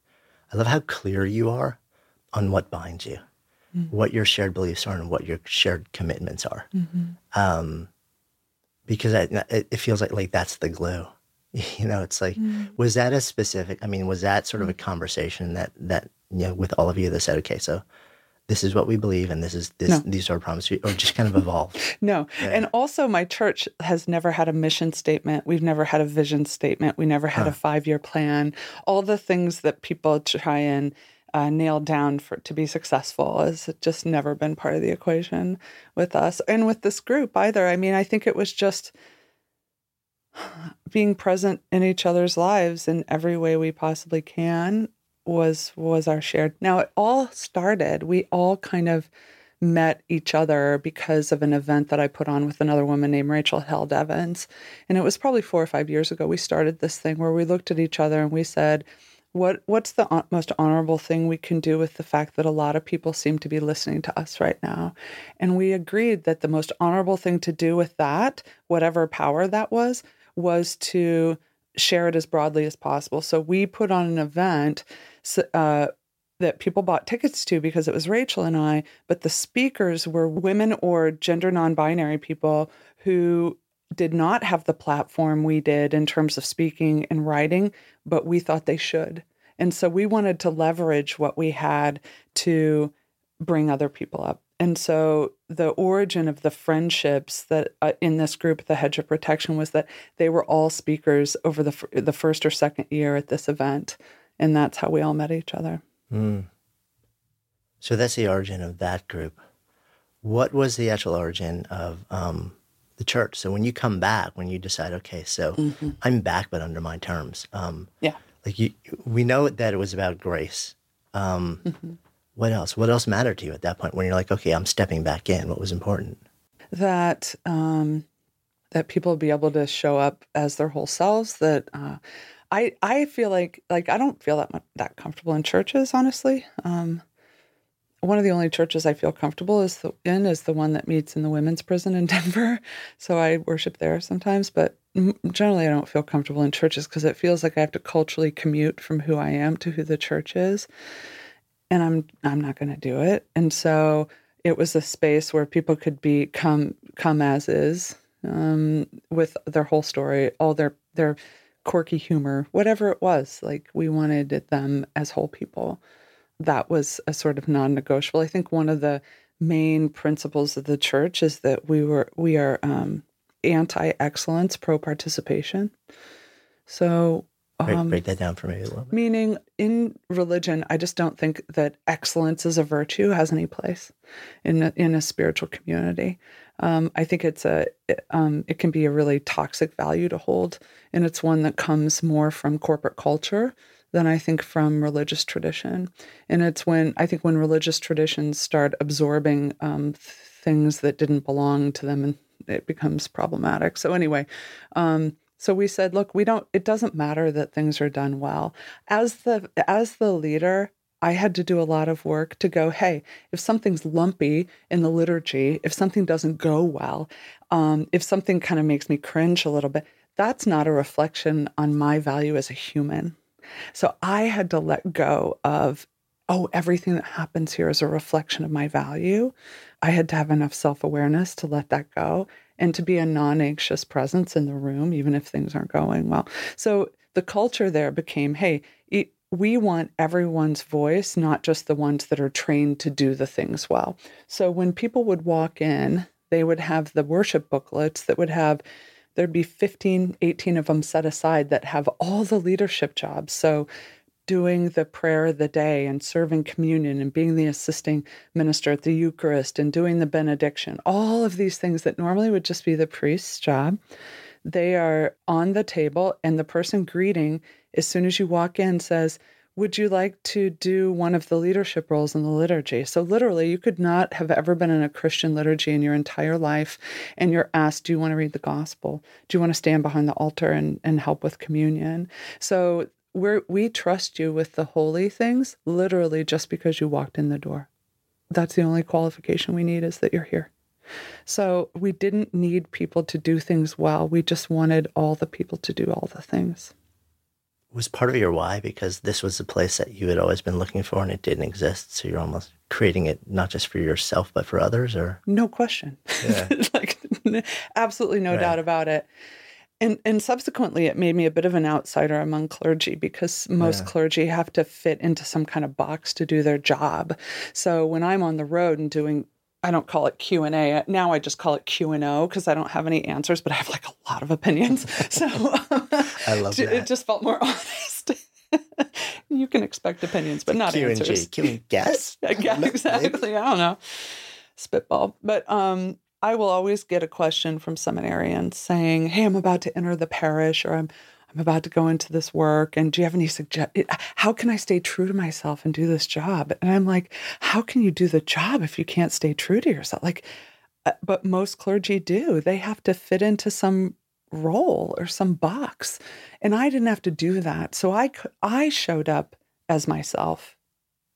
[SPEAKER 1] I love how clear you are on what binds you, mm-hmm. what your shared beliefs are, and what your shared commitments are. Mm-hmm. Um, because I, it, feels like like that's the glue. You know, it's like mm-hmm. was that a specific? I mean, was that sort of a conversation that that you know with all of you that said, okay, so this is what we believe and this is this no. these are our promises or just kind of evolve
[SPEAKER 4] no yeah. and also my church has never had a mission statement we've never had a vision statement we never had huh. a five year plan all the things that people try and uh, nail down for to be successful has just never been part of the equation with us and with this group either i mean i think it was just being present in each other's lives in every way we possibly can was was our shared. Now it all started. We all kind of met each other because of an event that I put on with another woman named Rachel Held Evans, and it was probably four or five years ago. We started this thing where we looked at each other and we said, "What what's the most honorable thing we can do with the fact that a lot of people seem to be listening to us right now?" And we agreed that the most honorable thing to do with that, whatever power that was, was to share it as broadly as possible. So we put on an event uh, that people bought tickets to because it was Rachel and I, but the speakers were women or gender non binary people who did not have the platform we did in terms of speaking and writing, but we thought they should. And so we wanted to leverage what we had to bring other people up. And so the origin of the friendships that uh, in this group, the Hedge of Protection, was that they were all speakers over the f- the first or second year at this event, and that's how we all met each other.
[SPEAKER 1] Mm. So that's the origin of that group. What was the actual origin of um, the church? So when you come back, when you decide, okay, so mm-hmm. I'm back, but under my terms. Um,
[SPEAKER 4] yeah.
[SPEAKER 1] Like you, we know that it was about grace. Um, mm-hmm. What else? What else mattered to you at that point when you're like, okay, I'm stepping back in? What was important?
[SPEAKER 4] That um, that people be able to show up as their whole selves. That uh, I I feel like like I don't feel that much, that comfortable in churches, honestly. Um, one of the only churches I feel comfortable is the, in is the one that meets in the women's prison in Denver. So I worship there sometimes, but generally I don't feel comfortable in churches because it feels like I have to culturally commute from who I am to who the church is, and I'm I'm not going to do it. And so it was a space where people could be come come as is um, with their whole story, all their their quirky humor, whatever it was. Like we wanted them as whole people that was a sort of non-negotiable. I think one of the main principles of the church is that we were we are um, anti-excellence, pro-participation. So
[SPEAKER 1] um, break, that down for me a little bit.
[SPEAKER 4] Meaning, in religion, I just don't think that excellence as a virtue has any place in a, in a spiritual community. Um, I think it's a it, um, it can be a really toxic value to hold, and it's one that comes more from corporate culture than I think from religious tradition. And it's when I think when religious traditions start absorbing um, things that didn't belong to them, and it becomes problematic. So anyway, um, so we said, look, we don't. It doesn't matter that things are done well. As the as the leader, I had to do a lot of work to go, hey, if something's lumpy in the liturgy, if something doesn't go well, um, if something kind of makes me cringe a little bit, that's not a reflection on my value as a human. So I had to let go of, oh, everything that happens here is a reflection of my value. I had to have enough self awareness to let that go and to be a non anxious presence in the room, even if things aren't going well. So the culture there became hey, we want everyone's voice, not just the ones that are trained to do the things well. So when people would walk in, they would have the worship booklets that would have there'd be 15, 18 of them set aside that have all the leadership jobs. So doing the prayer of the day and serving communion and being the assisting minister at the Eucharist and doing the benediction, all of these things that normally would just be the priest's job, they are on the table, and the person greeting, as soon as you walk in, says, would you like to do one of the leadership roles in the liturgy? So, literally, you could not have ever been in a Christian liturgy in your entire life, and you're asked, Do you want to read the gospel? Do you want to stand behind the altar and, and help with communion? So, we we trust you with the holy things, literally, just because you walked in the door. That's the only qualification we need is that you're here. So, we didn't need people to do things well. We just wanted all the people to do all the things
[SPEAKER 1] was part of your why because this was a place that you had always been looking for and it didn't exist so you're almost creating it not just for yourself but for others or
[SPEAKER 4] no question yeah. like absolutely no right. doubt about it and and subsequently it made me a bit of an outsider among clergy because most yeah. clergy have to fit into some kind of box to do their job so when i'm on the road and doing I don't call it Q and A. Now I just call it Q and O because I don't have any answers, but I have like a lot of opinions. So
[SPEAKER 1] I love that.
[SPEAKER 4] It just felt more honest. you can expect opinions, but not
[SPEAKER 1] Q
[SPEAKER 4] answers.
[SPEAKER 1] And G. Q and guess.
[SPEAKER 4] yeah, exactly. I don't know. Spitball, but um, I will always get a question from seminarians saying, "Hey, I'm about to enter the parish, or I'm I'm about to go into this work and do you have any suggest how can I stay true to myself and do this job? And I'm like, how can you do the job if you can't stay true to yourself? Like uh, but most clergy do. They have to fit into some role or some box. And I didn't have to do that. So I I showed up as myself.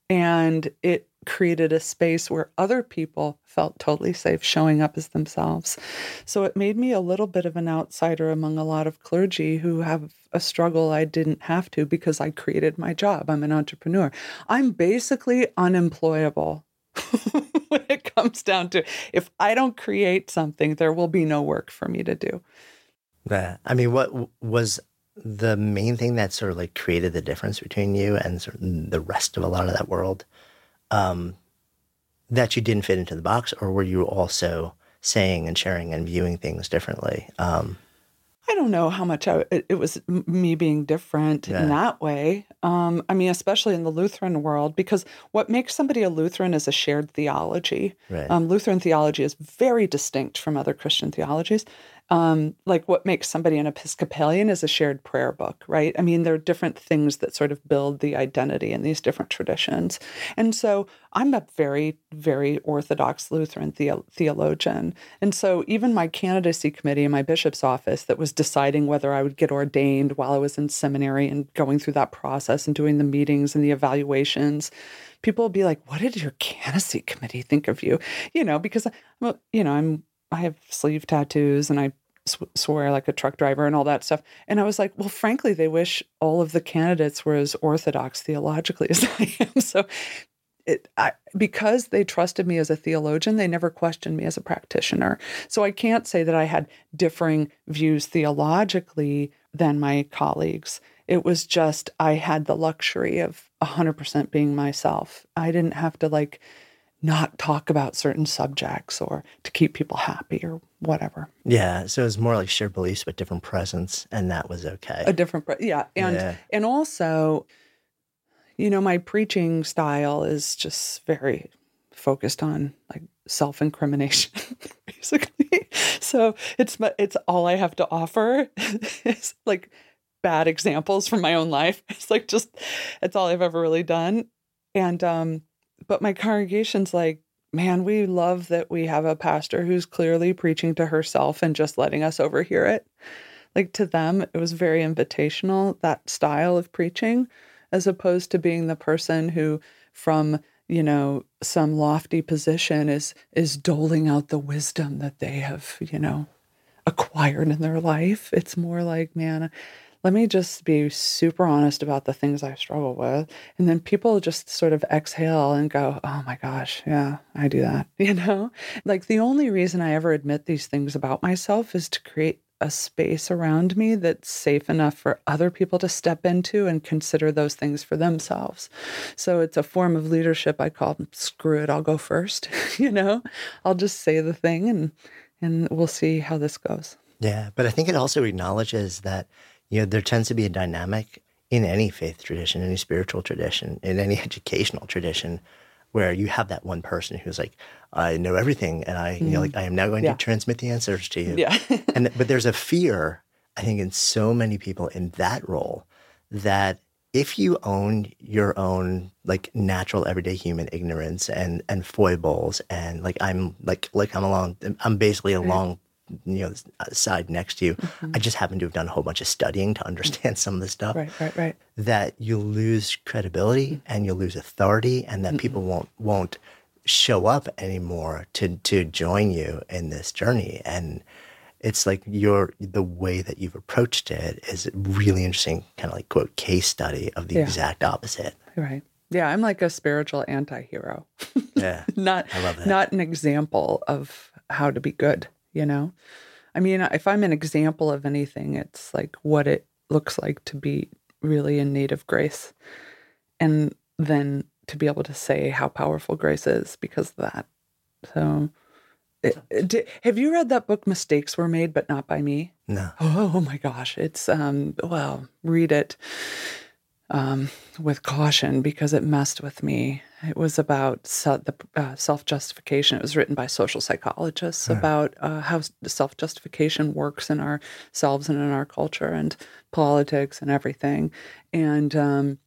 [SPEAKER 4] And it created a space where other people felt totally safe showing up as themselves. So it made me a little bit of an outsider among a lot of clergy who have a struggle I didn't have to because I created my job. I'm an entrepreneur. I'm basically unemployable. when it comes down to if I don't create something, there will be no work for me to do.
[SPEAKER 1] Yeah. I mean, what was the main thing that sort of like created the difference between you and sort of the rest of a lot of that world um, that you didn't fit into the box, or were you also saying and sharing and viewing things differently? Um,
[SPEAKER 4] I don't know how much I, it, it was me being different
[SPEAKER 1] Yeah.
[SPEAKER 4] in that way. Um, I mean, especially in the Lutheran world, because what makes somebody a Lutheran is a shared theology.
[SPEAKER 1] Right.
[SPEAKER 4] Um, Lutheran theology is very distinct from other Christian theologies. Um, like what makes somebody an Episcopalian is a shared prayer book, right? I mean, there are different things that sort of build the identity in these different traditions. And so I'm a very, very Orthodox Lutheran theo- theologian. And so even my candidacy committee in my bishop's office that was deciding whether I would get ordained while I was in seminary and going through that process and doing the meetings and the evaluations, people be like, "What did your candidacy committee think of you?" You know, because well, you know, I'm I have sleeve tattoos and I sw- swear like a truck driver and all that stuff. And I was like, well, frankly, they wish all of the candidates were as orthodox theologically as I am. So it, I, because they trusted me as a theologian, they never questioned me as a practitioner. So I can't say that I had differing views theologically than my colleagues. It was just I had the luxury of 100% being myself. I didn't have to like not talk about certain subjects or to keep people happy or whatever.
[SPEAKER 1] yeah. So it was more like shared beliefs, but different presence, and that was okay.
[SPEAKER 4] A different, pre- yeah, and
[SPEAKER 1] Yeah.
[SPEAKER 4] and also, you know, my preaching style is just very focused on like self-incrimination, basically. So it's my- it's all I have to offer is like bad examples from my own life. It's like just it's all I've ever really done, and um, but my congregation's like. Man, we love that we have a pastor who's clearly preaching to herself and just letting us overhear it like to them it was very invitational that style of preaching as opposed to being the person who from you know some lofty position is is doling out the wisdom that they have you know acquired in their life it's more like man let me just be super honest about the things I struggle with. And then people just sort of exhale and go, oh my gosh, yeah, I do that. You know, like the only reason I ever admit these things about myself is to create a space around me that's safe enough for other people to step into and consider those things for themselves. So it's a form of leadership I call screw it, I'll go first. you know, I'll just say the thing and and we'll see how this goes.
[SPEAKER 1] Yeah, but I think it also acknowledges that you know there tends to be a dynamic in any faith tradition, any spiritual tradition, in any educational tradition, where you have that one person who's like, I know everything, and I you know like mm. I am now going
[SPEAKER 4] Yeah.
[SPEAKER 1] to transmit the answers to you.
[SPEAKER 4] Yeah.
[SPEAKER 1] and but there's a fear, I think, in so many people in that role that if you own your own like natural everyday human ignorance and and foibles and like I'm like like I'm along I'm basically along you know uh, side next to you I mm-hmm. just happen to have done a whole bunch of studying to understand some of this stuff
[SPEAKER 4] right, right, right.
[SPEAKER 1] that you lose credibility mm-hmm. and you lose authority and that people mm-hmm. won't won't show up anymore to to join you in this journey and it's like your the way that you've approached it is a really interesting kind of like quote case study of the
[SPEAKER 4] Yeah.
[SPEAKER 1] exact opposite
[SPEAKER 4] Right. Yeah, I'm like a spiritual anti-hero.
[SPEAKER 1] yeah
[SPEAKER 4] not
[SPEAKER 1] I love that.
[SPEAKER 4] not an example of how to be good, you know? I mean, if I'm an example of anything, it's like what it looks like to be really in need of grace. And then to be able to say how powerful grace is because of that. So it, it- have you read that book mistakes were made but not by me
[SPEAKER 1] no
[SPEAKER 4] Oh, my gosh. It's, um, well, read it um, with caution because it messed with me. It was about se- the uh, self justification. It was written by social psychologists about uh, how self justification works in ourselves and in our culture and politics and everything. And, um,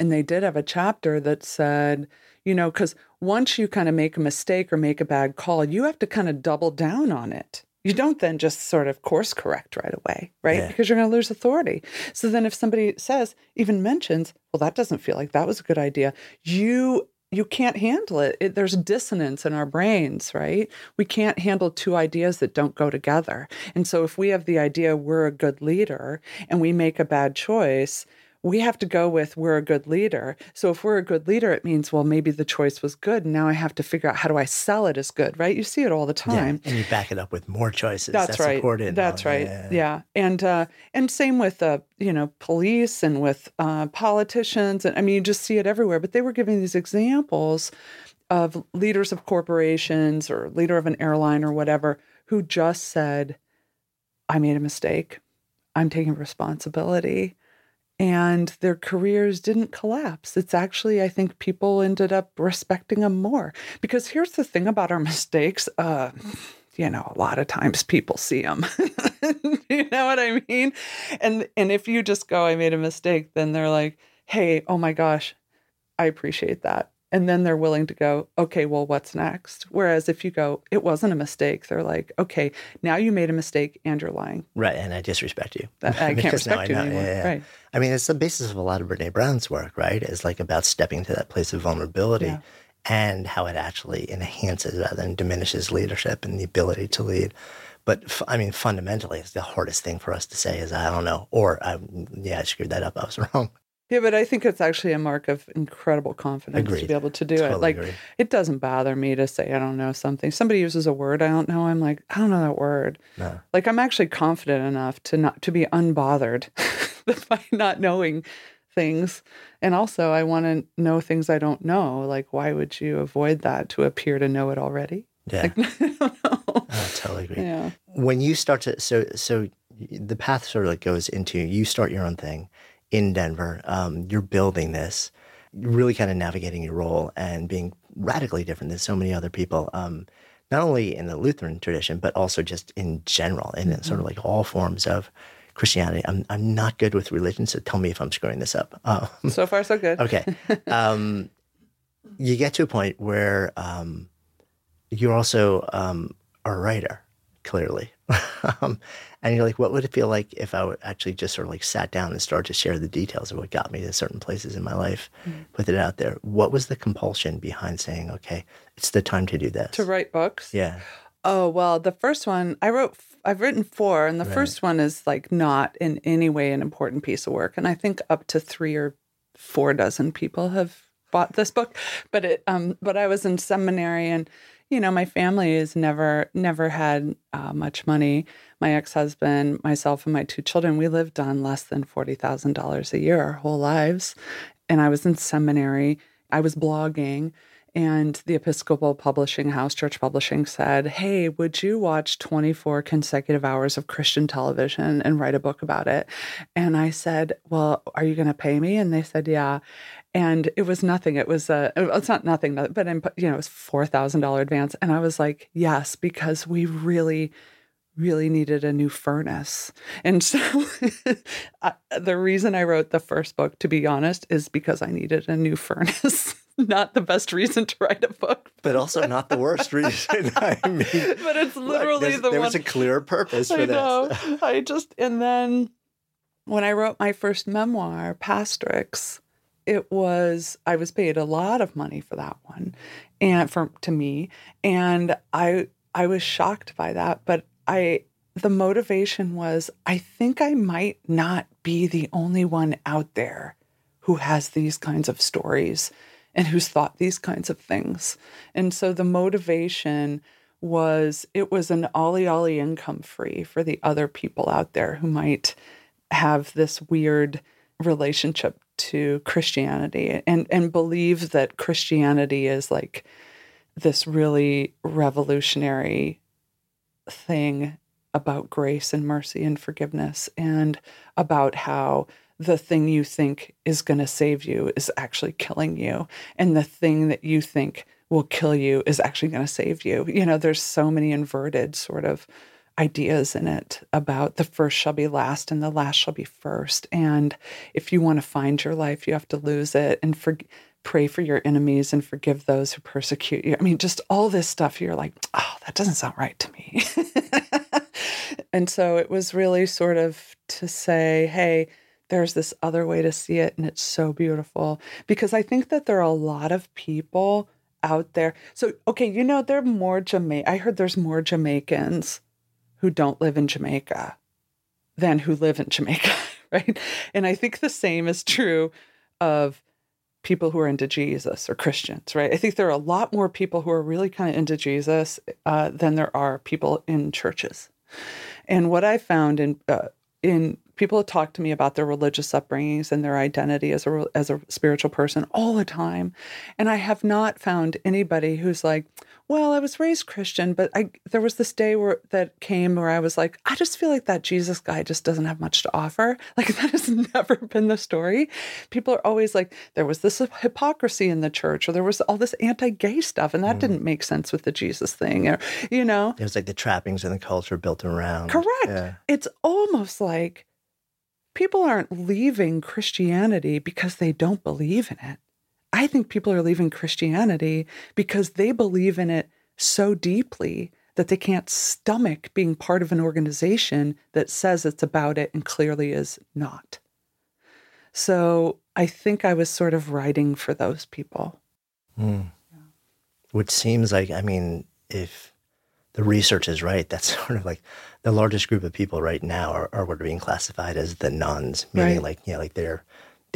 [SPEAKER 4] and they did have a chapter that said, you know, because once you kind of make a mistake or make a bad call, you have to kind of double down on it. You don't then just sort of course correct right away, right?
[SPEAKER 1] Yeah.
[SPEAKER 4] Because you're going to lose authority. So then if somebody says, even mentions, well, that doesn't feel like that was a good idea, you you can't handle it. it. There's dissonance in our brains, right? We can't handle two ideas that don't go together. And so if we have the idea we're a good leader and we make a bad choice, we have to go with we're a good leader. So if we're a good leader, it means, well, maybe the choice was good. And now I have to figure out how do I sell it as good, right? You see it all the time.
[SPEAKER 1] Yeah, and you back it up with more choices.
[SPEAKER 4] That's,
[SPEAKER 1] That's
[SPEAKER 4] right.
[SPEAKER 1] important.
[SPEAKER 4] That's
[SPEAKER 1] Oh,
[SPEAKER 4] right.
[SPEAKER 1] yeah.
[SPEAKER 4] Yeah. And uh, and same with uh, you know police and with uh, politicians, and I mean you just see it everywhere. But they were giving these examples of leaders of corporations or leader of an airline or whatever who just said, "I made a mistake. I'm taking responsibility." And their careers didn't collapse. It's actually, I think people ended up respecting them more. Because here's the thing about our mistakes. Uh, you know, a lot of times people see them. you know what I mean? And and if you just go, I made a mistake, then they're like, hey, oh my gosh, I appreciate that. And then they're willing to go, okay, well, what's next? Whereas if you go, it wasn't a mistake, they're like, okay, now you made a mistake and you're lying.
[SPEAKER 1] Right, and I disrespect you.
[SPEAKER 4] I can't respect you anymore.
[SPEAKER 1] Yeah, yeah.
[SPEAKER 4] Right.
[SPEAKER 1] I mean, it's the basis of a lot of Brene Brown's work, right? Is like about stepping to that place of vulnerability
[SPEAKER 4] Yeah.
[SPEAKER 1] and how it actually enhances rather than diminishes leadership and the ability to lead. But f- I mean, fundamentally, it's the hardest thing for us to say is, I don't know, or I, yeah, I screwed that up. I was wrong.
[SPEAKER 4] Yeah, but I think it's actually a mark of incredible confidence to be able to do
[SPEAKER 1] Totally
[SPEAKER 4] it. Like
[SPEAKER 1] agree.
[SPEAKER 4] it doesn't bother me to say I don't know something. Somebody uses a word I don't know. I'm like, I don't know that word.
[SPEAKER 1] No.
[SPEAKER 4] Like I'm actually confident enough to not to be unbothered by not knowing things. And also I want to know things I don't know. Like why would you avoid that to appear to know it already?
[SPEAKER 1] Yeah,
[SPEAKER 4] Like I don't know.
[SPEAKER 1] I totally agree.
[SPEAKER 4] Yeah.
[SPEAKER 1] when you start to so so the path sort of like goes into you start your own thing in Denver. Um, you're building this, you're really kind of navigating your role and being radically different than so many other people. Um, not only in the Lutheran tradition, but also just in general, in sort of like all forms of Christianity. I'm I'm not good with religion, so tell me if I'm screwing this up. Uh,
[SPEAKER 4] So far so good.
[SPEAKER 1] Okay. Um, you get to a point where um, you're also um, a writer, clearly. um, and you're like, what would it feel like if I would actually just sort of like sat down and started to share the details of what got me to certain places in my life, put it out there? What was the compulsion behind saying, okay, it's the time to do this?
[SPEAKER 4] To write books.
[SPEAKER 1] Yeah.
[SPEAKER 4] Oh, well, the first one I wrote, I've written four, and the first one is like not in any way an important piece of work. And I think up to three or four dozen people have bought this book. But it, um, but I was in seminary and, you know, my family has never, never had uh, much money. My ex husband, myself, and my two children, we lived on less than $40,000 a year our whole lives. And I was in seminary, I was blogging. And the Episcopal Publishing House, Church Publishing, said, Hey, would you watch 24 consecutive hours of Christian television and write a book about it? And I said, Well, are you going to pay me? And they said, Yeah. And it was nothing. It was a, it's not nothing, but in, you know, it was $4,000 advance. And I was like, Yes, because we really, really needed a new furnace. And so the reason I wrote the first book, to be honest, is because I needed a new furnace. Not the best reason to write a book,
[SPEAKER 1] But also not the worst reason. I mean,
[SPEAKER 4] but it's
[SPEAKER 1] look,
[SPEAKER 4] literally
[SPEAKER 1] there's-
[SPEAKER 4] the
[SPEAKER 1] there
[SPEAKER 4] one.
[SPEAKER 1] was a clear purpose for
[SPEAKER 4] I
[SPEAKER 1] this.
[SPEAKER 4] know. I just and then when I wrote my first memoir, Pastrix, it was I was paid a lot of money for that one, and for to me, and I I was shocked by that, but I the motivation was I think I might not be the only one out there who has these kinds of stories and who's thought these kinds of things. And so the motivation was it was an ollie ollie income free for the other people out there who might have this weird relationship to Christianity and and believe that Christianity is like this really revolutionary thing about grace and mercy and forgiveness and about how the thing you think is going to save you is actually killing you. And the thing that you think will kill you is actually going to save you. You know there's so many inverted sort of ideas in it about the first shall be last and the last shall be first. And if you want to find your life you have to lose it and for, pray for your enemies and forgive those who persecute you. I mean just all this stuff you're like oh that doesn't sound right to me. And so it was really sort of to say hey there's this other way to see it and it's so beautiful. Because i think that there are a lot of people out there. So okay you know there are more jamaica i heard there's more jamaicans who don't live in jamaica than who live in jamaica right? And I think the same is true of people who are into Jesus or Christians, right? I think there are a lot more people who are really kind of into Jesus uh, than there are people in churches. And what I found in uh, in people talk to me about their religious upbringings and their identity as a as a spiritual person all the time, and I have not found anybody who's like, well, I was raised Christian, but I there was this day where that came where I was like, I just feel like that Jesus guy just doesn't have much to offer. Like that has never been the story. People are always like, there was this hypocrisy in the church, or there was all this anti-gay stuff, and that mm. didn't make sense with the Jesus thing, or you know,
[SPEAKER 1] it was like the trappings in the culture built around.
[SPEAKER 4] Correct. Yeah. It's almost like people aren't leaving Christianity because they don't believe in it. I think people are leaving Christianity because they believe in it so deeply that they can't stomach being part of an organization that says it's about it and clearly is not. So I think I was sort of writing for those people.
[SPEAKER 1] Mm. Yeah. Which seems like, I mean, if the research is right, that's sort of like the largest group of people right now are, are what are being classified as the nones, meaning right. like, you know, like they're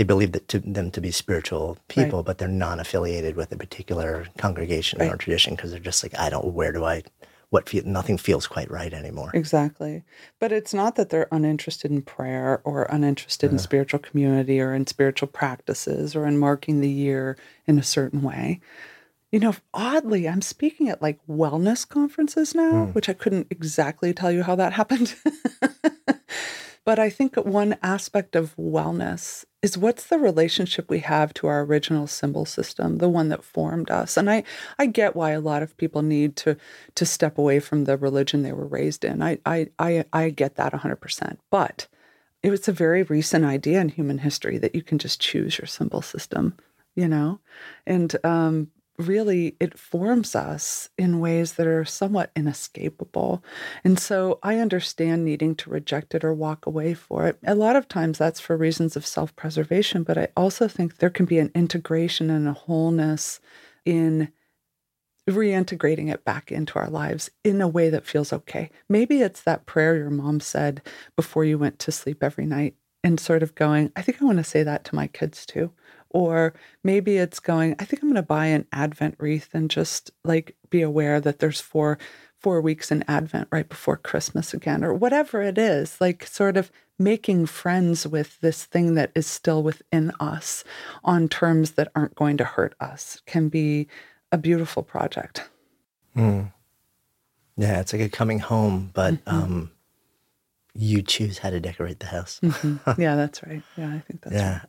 [SPEAKER 1] they believe that to them to be spiritual people, right. but they're non affiliated with a particular congregation right. or tradition because they're just like, I don't, where do I, what feel, nothing feels quite right anymore.
[SPEAKER 4] Exactly. But it's not that they're uninterested in prayer or uninterested uh, in spiritual community or in spiritual practices or in marking the year in a certain way. You know, oddly, I'm speaking at like wellness conferences now, hmm. which I couldn't exactly tell you how that happened. But I think one aspect of wellness is what's the relationship we have to our original symbol system, the one that formed us. And I, I get why a lot of people need to to step away from the religion they were raised in. I I I, I get that 100%. But it was a very recent idea in human history that you can just choose your symbol system, you know? And um, really it forms us in ways that are somewhat inescapable. And so I understand needing to reject it or walk away for it. A lot of times that's for reasons of self preservation, but I also think there can be an integration and a wholeness in reintegrating it back into our lives in a way that feels okay. Maybe it's that prayer your mom said before you went to sleep every night and sort of going, I think I want to say that to my kids too. Or maybe it's going, I think I'm going to buy an Advent wreath and just like be aware that there's four four weeks in Advent right before Christmas again, or whatever it is, like sort of making friends with this thing that is still within us on terms that aren't going to hurt us can be a beautiful project.
[SPEAKER 1] Mm. Yeah, it's like a coming home, but mm-hmm. um, you choose how to decorate the house.
[SPEAKER 4] mm-hmm. Yeah, that's right. Yeah, I think that's yeah. Right.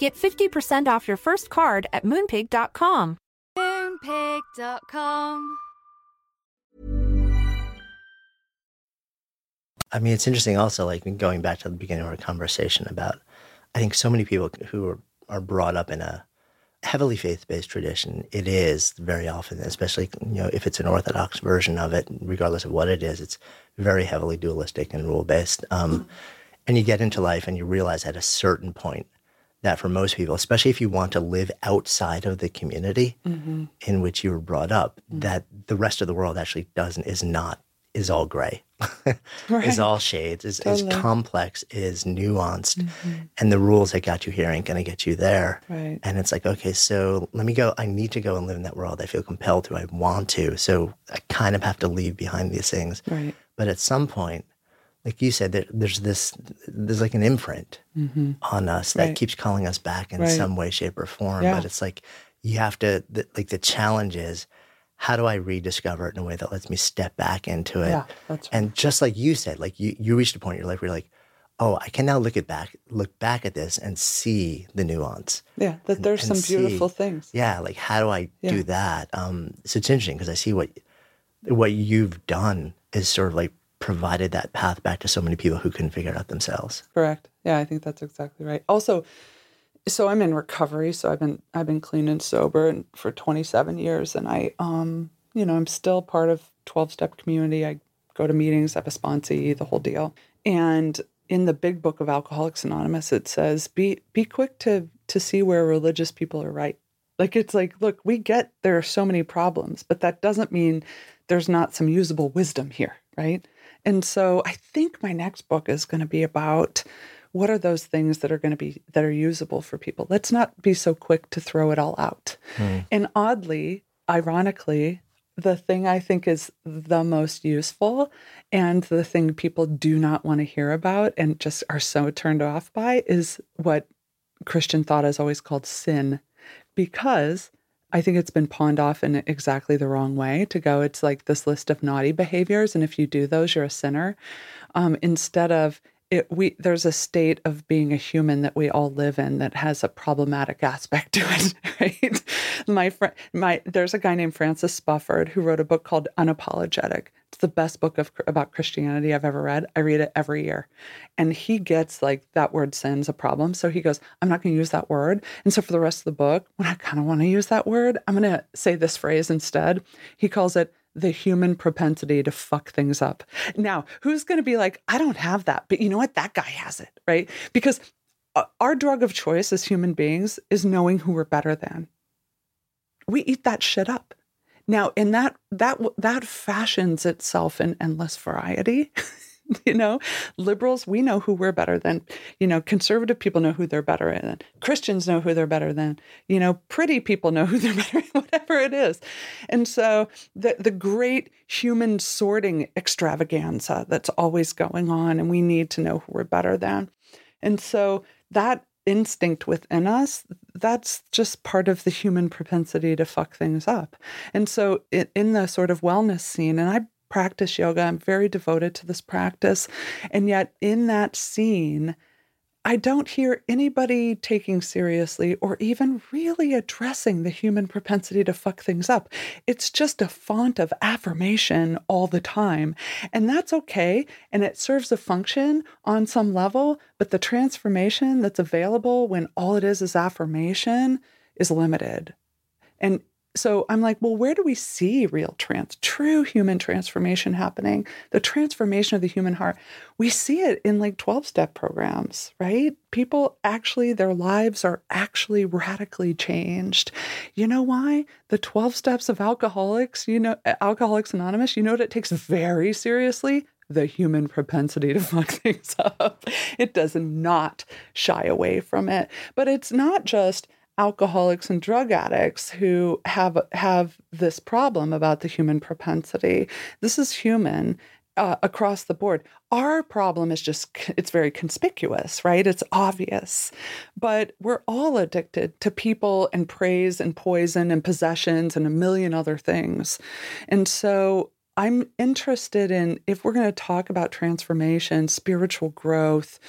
[SPEAKER 5] Get 50% off your first card at moonpig.com.
[SPEAKER 6] Moonpig.com.
[SPEAKER 1] I mean, it's interesting also, like going back to the beginning of our conversation about, I think so many people who are, are brought up in a heavily faith-based tradition, it is very often, especially, you know, if it's an Orthodox version of it, regardless of what it is, it's very heavily dualistic and rule-based. Um, and you get into life and you realize at a certain point that for most people, especially if you want to live outside of the community
[SPEAKER 4] Mm-hmm.
[SPEAKER 1] in which you were brought up, that the rest of the world actually doesn't, is not, is all gray,
[SPEAKER 4] Right.
[SPEAKER 1] is all shades, is, is complex, is nuanced.
[SPEAKER 4] Mhm.
[SPEAKER 1] And the rules that got you here ain't going to get you there.
[SPEAKER 4] Right.
[SPEAKER 1] And it's like, okay, so let me go. I need to go and live in that world. I feel compelled to. I want to. So I kind of have to leave behind these things.
[SPEAKER 4] Right.
[SPEAKER 1] But at some point, like you said, there, there's this, there's like an imprint
[SPEAKER 4] Mm-hmm.
[SPEAKER 1] on us that
[SPEAKER 4] Right.
[SPEAKER 1] keeps calling us back in
[SPEAKER 4] Right.
[SPEAKER 1] some way, shape, or form.
[SPEAKER 4] Yeah.
[SPEAKER 1] But it's like you have to, the, like the challenge is, how do I rediscover it in a way that lets me step back into it?
[SPEAKER 4] Yeah, that's right.
[SPEAKER 1] And just like you said, like you, you reached a point in your life where you're like, oh, I can now look at back, look back at this and see the nuance.
[SPEAKER 4] Yeah, that
[SPEAKER 1] and-
[SPEAKER 4] there's
[SPEAKER 1] and
[SPEAKER 4] some beautiful
[SPEAKER 1] see-
[SPEAKER 4] things.
[SPEAKER 1] Yeah, like how do I
[SPEAKER 4] Yeah.
[SPEAKER 1] do that? Um, so it's interesting because I see what what you've done is sort of like provided that path back to so many people who couldn't figure it out themselves.
[SPEAKER 4] Correct. Yeah, I think that's exactly right. Also, so I'm in recovery. So I've been I've been clean and sober and for 27 years, and I um you know I'm still part of 12 step community. I go to meetings, I have a sponsee, the whole deal. And in the big book of Alcoholics Anonymous, it says be be quick to to see where religious people are right. Like it's like, look, we get there are so many problems, but that doesn't mean there's not some usable wisdom here, right? And so I think my next book is going to be about what are those things that are going to be that are usable for people. Let's not be so quick to throw it all out. Hmm. And oddly, ironically, the thing I think is the most useful and the thing people do not want to hear about and just are so turned off by is what Christian thought is always called sin because I think it's been pawned off in exactly the wrong way to go, it's like this list of naughty behaviors. And if you do those, you're a sinner. Um, instead of it, we there's a state of being a human that we all live in that has a problematic aspect to it, right? My friend, my there's a guy named Francis Spufford who wrote a book called Unapologetic. It's the best book of about Christianity I've ever read. I read it every year, and he gets like that word sin's a problem. So he goes, I'm not going to use that word. And so for the rest of the book, when I kind of want to use that word, I'm going to say this phrase instead. He calls it the human propensity to fuck things up. Now, who's going to be like, I don't have that, but you know what? That guy has it, right? Because uh, our drug of choice as human beings is knowing who we're better than. We eat that shit up. Now, in that that that fashions itself in endless variety. you know, liberals, we know who we're better than. You know, conservative people know who they're better than. Christians know who they're better than. You know, pretty people know who they're better than, whatever it is. And so the the great human sorting extravaganza that's always going on, and we need to know who we're better than. And so that instinct within us, that's just part of the human propensity to fuck things up. And so it, in the sort of wellness scene, and I practice yoga, I'm very devoted to this practice. And yet in that scene, I don't hear anybody taking seriously or even really addressing the human propensity to fuck things up. It's just a font of affirmation all the time. And that's okay. And it serves a function on some level. But the transformation that's available when all it is is affirmation is limited. And so I'm like, well, where do we see real trans, true human transformation happening? The transformation of the human heart. We see it in like 12 step programs, right? People actually, their lives are actually radically changed. You know why? The 12 steps of alcoholics, you know, Alcoholics Anonymous, you know what it takes very seriously? the human propensity to fuck things up. It does not shy away from it. But it's not just alcoholics and drug addicts who have have this problem about the human propensity. This is human uh, across the board. Our problem is just it's very conspicuous, right? It's obvious. But we're all addicted to people and praise and poison and possessions and a million other things. And so I'm interested in if we're going to talk about transformation, spiritual growth,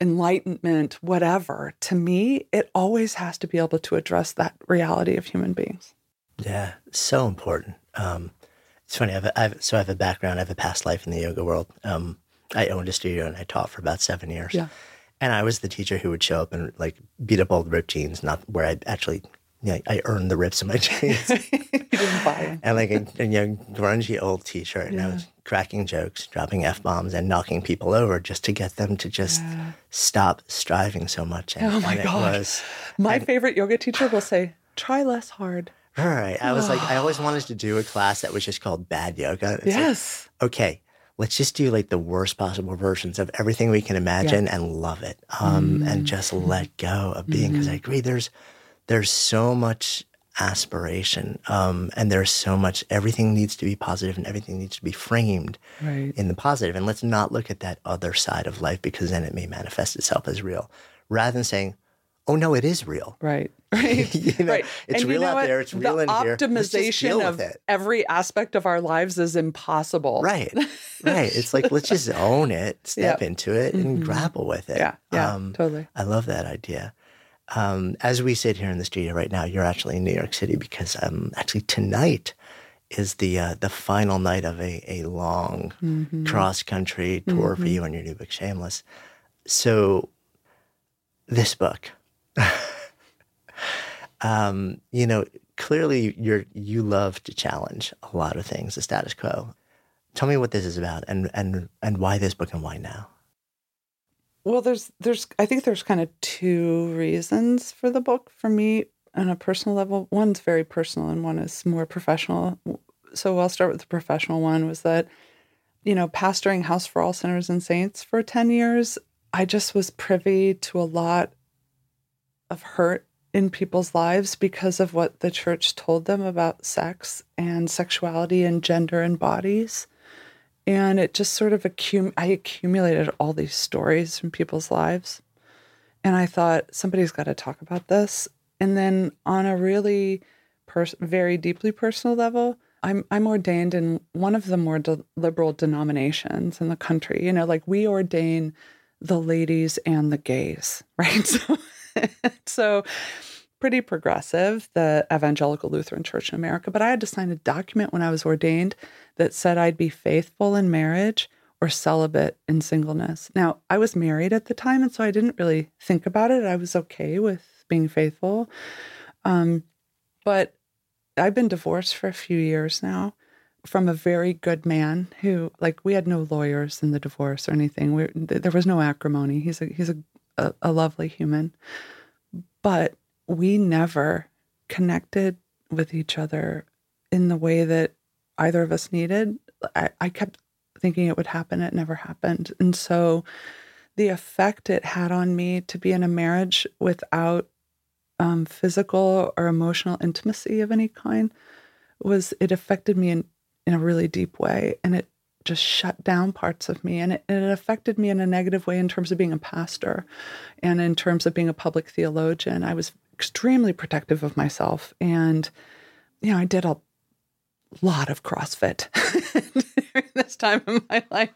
[SPEAKER 4] enlightenment, whatever, to me, it always has to be able to address that reality of human beings.
[SPEAKER 1] Yeah, so important. Um, it's funny. I've, I've, so I have a background. I have a past life in the yoga world. Um, I owned a studio and I taught for about seven years.
[SPEAKER 4] Yeah.
[SPEAKER 1] And I was the teacher who would show up and like beat up all the ripped jeans, not where I actually, you know, I earned the rips in my jeans.
[SPEAKER 4] you didn't buy it.
[SPEAKER 1] and like a, a you know, grungy old t-shirt. And I was cracking jokes, dropping f-bombs, and knocking people over just to get them to just stop striving so much. And,
[SPEAKER 4] Oh my
[SPEAKER 1] and
[SPEAKER 4] gosh.
[SPEAKER 1] was
[SPEAKER 4] My favorite yoga teacher will say, try less hard.
[SPEAKER 1] right. I was like, I always wanted to do a class that was just called bad yoga. It's like,
[SPEAKER 4] yes.
[SPEAKER 1] okay, let's just do like the worst possible versions of everything we can imagine and love it, um, and just let go of being. Because I agree, there's there's so much aspiration, um, and there's so much. Everything needs to be positive, and everything needs to be framed
[SPEAKER 4] Right.
[SPEAKER 1] in the positive. And let's not look at that other side of life because then it may manifest itself as real, rather than saying, "Oh no, it is real."
[SPEAKER 4] Right. Right.
[SPEAKER 1] You know,
[SPEAKER 4] right.
[SPEAKER 1] it's
[SPEAKER 4] And you
[SPEAKER 1] real
[SPEAKER 4] know
[SPEAKER 1] out
[SPEAKER 4] what?
[SPEAKER 1] there, it's real
[SPEAKER 4] the
[SPEAKER 1] in here. Let's just deal
[SPEAKER 4] optimization of
[SPEAKER 1] it.
[SPEAKER 4] every aspect of our lives is impossible.
[SPEAKER 1] Right. Right. It's like let's just own it, step
[SPEAKER 4] Yep.
[SPEAKER 1] into it, and
[SPEAKER 4] Mhm.
[SPEAKER 1] grapple with it.
[SPEAKER 4] Yeah. Yeah.
[SPEAKER 1] Um,
[SPEAKER 4] totally.
[SPEAKER 1] I love that idea. Um, as we sit here in the studio right now, you're actually in New York City because um, actually tonight is the uh, the final night of a, a long
[SPEAKER 4] Mhm.
[SPEAKER 1] cross country tour for
[SPEAKER 4] Mhm.
[SPEAKER 1] you and your new book, Shameless. So, this book, um, you know, clearly you're you love to challenge a lot of things, the status quo. Tell me what this is about, and and and why this book, and why now.
[SPEAKER 4] Well, there's there's I think there's kind of two reasons for the book for me on a personal level. One's very personal and one is more professional. So I'll start with the professional one was that you know, pastoring House for All Sinners and Saints for 10 years, I just was privy to a lot of hurt in people's lives because of what the church told them about sex and sexuality and gender and bodies. And it just sort of accum- I accumulated all these stories from people's lives. And I thought somebody's got to talk about this. And then on a really pers- very deeply personal level, I'm I'm ordained in one of the more de- liberal denominations in the country. You know, like we ordain the ladies and the gays, right? So, so pretty progressive, the Evangelical Lutheran Church in America. But I had to sign a document when I was ordained that said I'd be faithful in marriage or celibate in singleness. Now, I was married at the time, and so I didn't really think about it. I was okay with being faithful. Um, but I've been divorced for a few years now from a very good man who, like, we had no lawyers in the divorce or anything. We, there was no acrimony. He's a he's a, a, a lovely human, but we never connected with each other in the way that either of us needed. I, I kept thinking it would happen. It never happened, and so the effect it had on me to be in a marriage without um, physical or emotional intimacy of any kind was it affected me in, in a really deep way and it just shut down parts of me and it, it affected me in a negative way in terms of being a pastor and in terms of being a public theologian i was extremely protective of myself. And you know i did a lot of crossfit during this time in my life.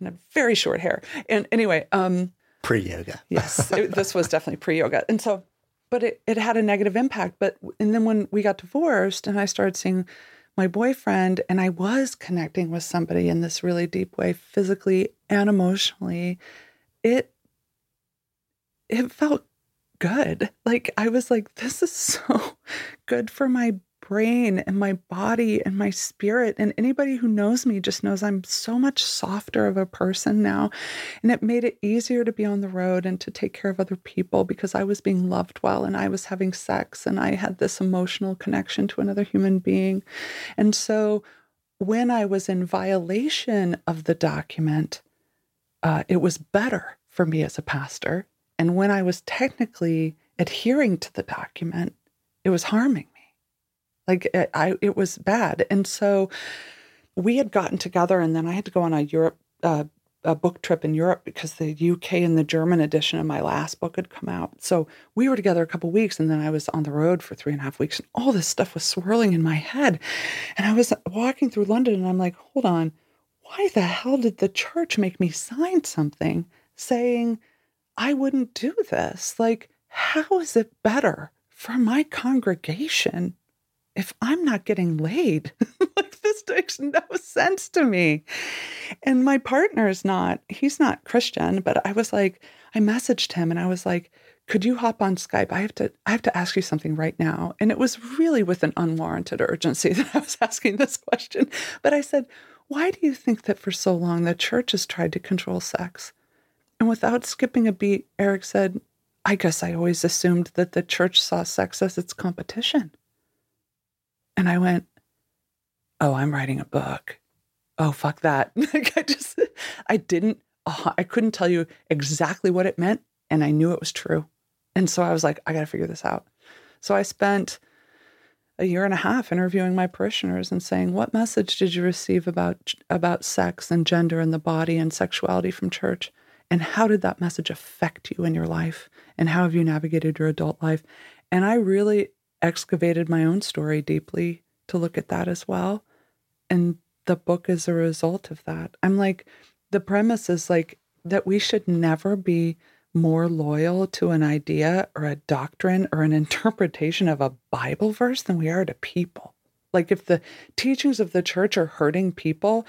[SPEAKER 4] And a very short hair. And anyway um
[SPEAKER 1] Pre yoga.
[SPEAKER 4] yes it, this was definitely pre-yoga. And so but it, it had a negative impact. But and then when we got divorced and i started seeing my boyfriend and i was connecting with somebody in this really deep way physically and emotionally it it felt good like i was like this is so good for my brain and my body and my spirit and anybody who knows me just knows i'm so much softer of a person now and it made it easier to be on the road and to take care of other people because I was being loved well and I was having sex and I had this emotional connection to another human being. And so when I was in violation of the document, uh, it was better for me as a pastor. And when I was technically adhering to the document, it was harming me. Like it, I, it was bad. And so we had gotten together, and then I had to go on a Europe uh, a book trip in Europe because the UK and the German edition of my last book had come out. So we were together a couple weeks, and then I was on the road for three and a half weeks, and all this stuff was swirling in my head. And I was walking through London, and I'm like, hold on, why the hell did the church make me sign something saying I wouldn't do this. Like, how is it better for my congregation if I'm not getting laid? like, this makes no sense to me. And my partner is not, he's not Christian, but I was like, I messaged him and I was like, could you hop on Skype? I have to I have to ask you something right now. And it was really with an unwarranted urgency that I was asking this question. But I said, why do you think that for so long the church has tried to control sex? And without skipping a beat, Eric said, I guess I always assumed that the church saw sex as its competition. And I went, Oh, I'm writing a book. Oh, fuck that. like I just, I didn't, uh, I couldn't tell you exactly what it meant. And I knew it was true. And so I was like, I got to figure this out. So I spent a year and a half interviewing my parishioners and saying, "What message did you receive about about sex and gender and the body and sexuality from church? And how did that message affect you in your life? And how have you navigated your adult life?" And I really excavated my own story deeply to look at that as well. And the book is a result of that. I'm like, the premise is like that we should never be more loyal to an idea or a doctrine or an interpretation of a Bible verse than we are to people. Like if the teachings of the church are hurting people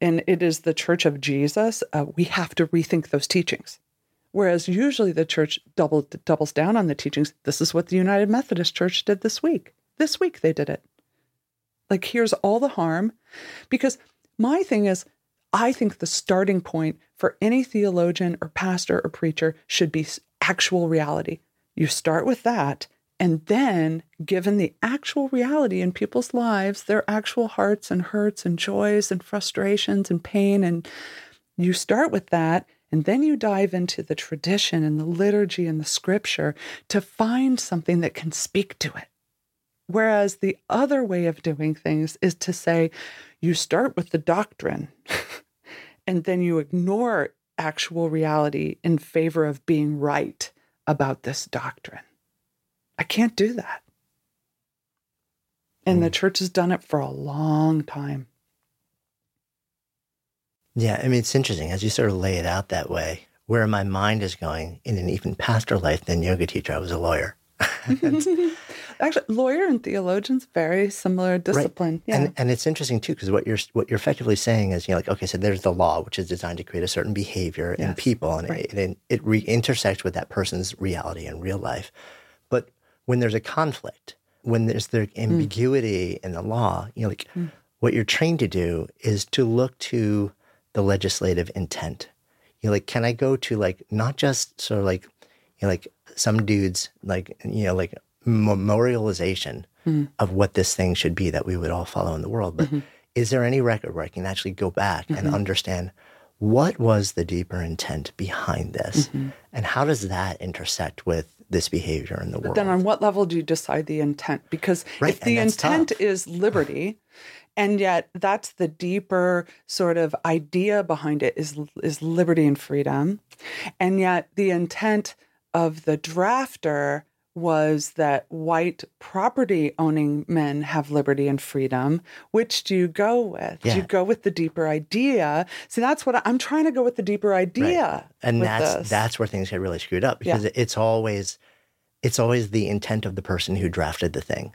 [SPEAKER 4] and it is the church of Jesus, uh, we have to rethink those teachings. Whereas usually the church double, doubles down on the teachings. This is what the United Methodist Church did this week. This week they did it. Like, here's all the harm. Because my thing is, I think the starting point for any theologian or pastor or preacher should be actual reality. You start with that, and then, given the actual reality in people's lives, their actual hearts and hurts and joys and frustrations and pain, and you start with that, and then you dive into the tradition and the liturgy and the scripture to find something that can speak to it. Whereas the other way of doing things is to say, you start with the doctrine and then you ignore actual reality in favor of being right about this doctrine. I can't do that. And the hmm. church has done it for a long time.
[SPEAKER 1] Yeah, I mean, it's interesting as you sort of lay it out that way, where my mind is going in an even pastor life than yoga teacher. I was a lawyer.
[SPEAKER 4] Actually, lawyer and theologians very similar discipline.
[SPEAKER 1] Right.
[SPEAKER 4] Yeah.
[SPEAKER 1] And, and it's interesting too because what you're what you're effectively saying is you know like okay so there's the law which is designed to create a certain behavior in people and
[SPEAKER 4] Right.
[SPEAKER 1] it, it, it re- intersects with that person's reality in real life. When there's a conflict, when there's the
[SPEAKER 4] Hmm.
[SPEAKER 1] ambiguity in the law, you know like mm. what you're trained to do is to look to the legislative intent. You know like can I go to like not just sort of like you know like some dudes like you know like memorialization mm. of what this thing should be that we would all follow in the world but mm-hmm. is there any record where i can actually go back and mm-hmm. understand what was the deeper intent behind this? Mm-hmm. And how does that intersect with this behavior in the world
[SPEAKER 4] then on what level do you decide the intent? Because
[SPEAKER 1] Right,
[SPEAKER 4] if the intent
[SPEAKER 1] tough.
[SPEAKER 4] is liberty, and yet that's the deeper sort of idea behind it is is liberty and freedom, and yet the intent of the drafter was that white property owning men have liberty and freedom. Which do you go with? Do you go with the deeper idea? See, that's what I- I'm trying to go with the deeper idea.
[SPEAKER 1] and that's
[SPEAKER 4] this.
[SPEAKER 1] that's where things get really screwed up because it's always it's always the intent of the person who drafted the thing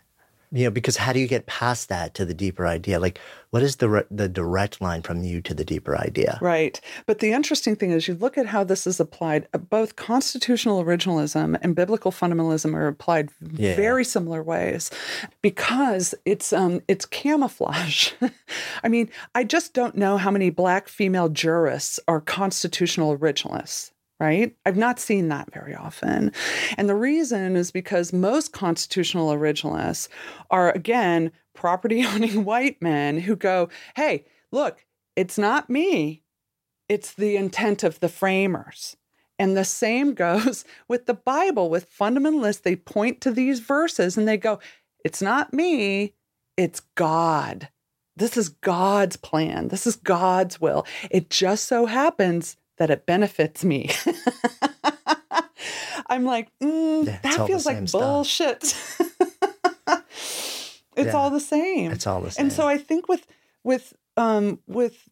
[SPEAKER 1] you know because how do you get past that to the deeper idea like what is the re- the direct line from you to the deeper idea
[SPEAKER 4] Right. But the interesting thing is, you look at how this is applied, uh, both constitutional originalism and biblical fundamentalism are applied
[SPEAKER 1] Yeah.
[SPEAKER 4] very similar ways because it's um it's camouflage. I mean, I just don't know how many black female jurists are constitutional originalists. Right? I've not seen that very often. And the reason is because most constitutional originalists are, again, property owning white men who go, hey, look, it's not me, it's the intent of the framers. And the same goes with the Bible, with fundamentalists. They point to these verses and they go, it's not me, it's God. This is God's plan. This is God's will. It just so happens that it benefits me. I'm like, mm,
[SPEAKER 1] Yeah,
[SPEAKER 4] that feels like bullshit. it's
[SPEAKER 1] Yeah.
[SPEAKER 4] all the same.
[SPEAKER 1] it's all the same
[SPEAKER 4] And so I think with with um with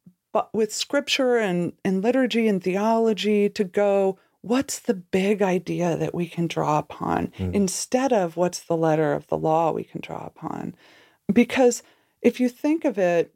[SPEAKER 4] with scripture and and liturgy and theology to go what's the big idea that we can draw upon instead of what's the letter of the law we can draw upon? Because if you think of it,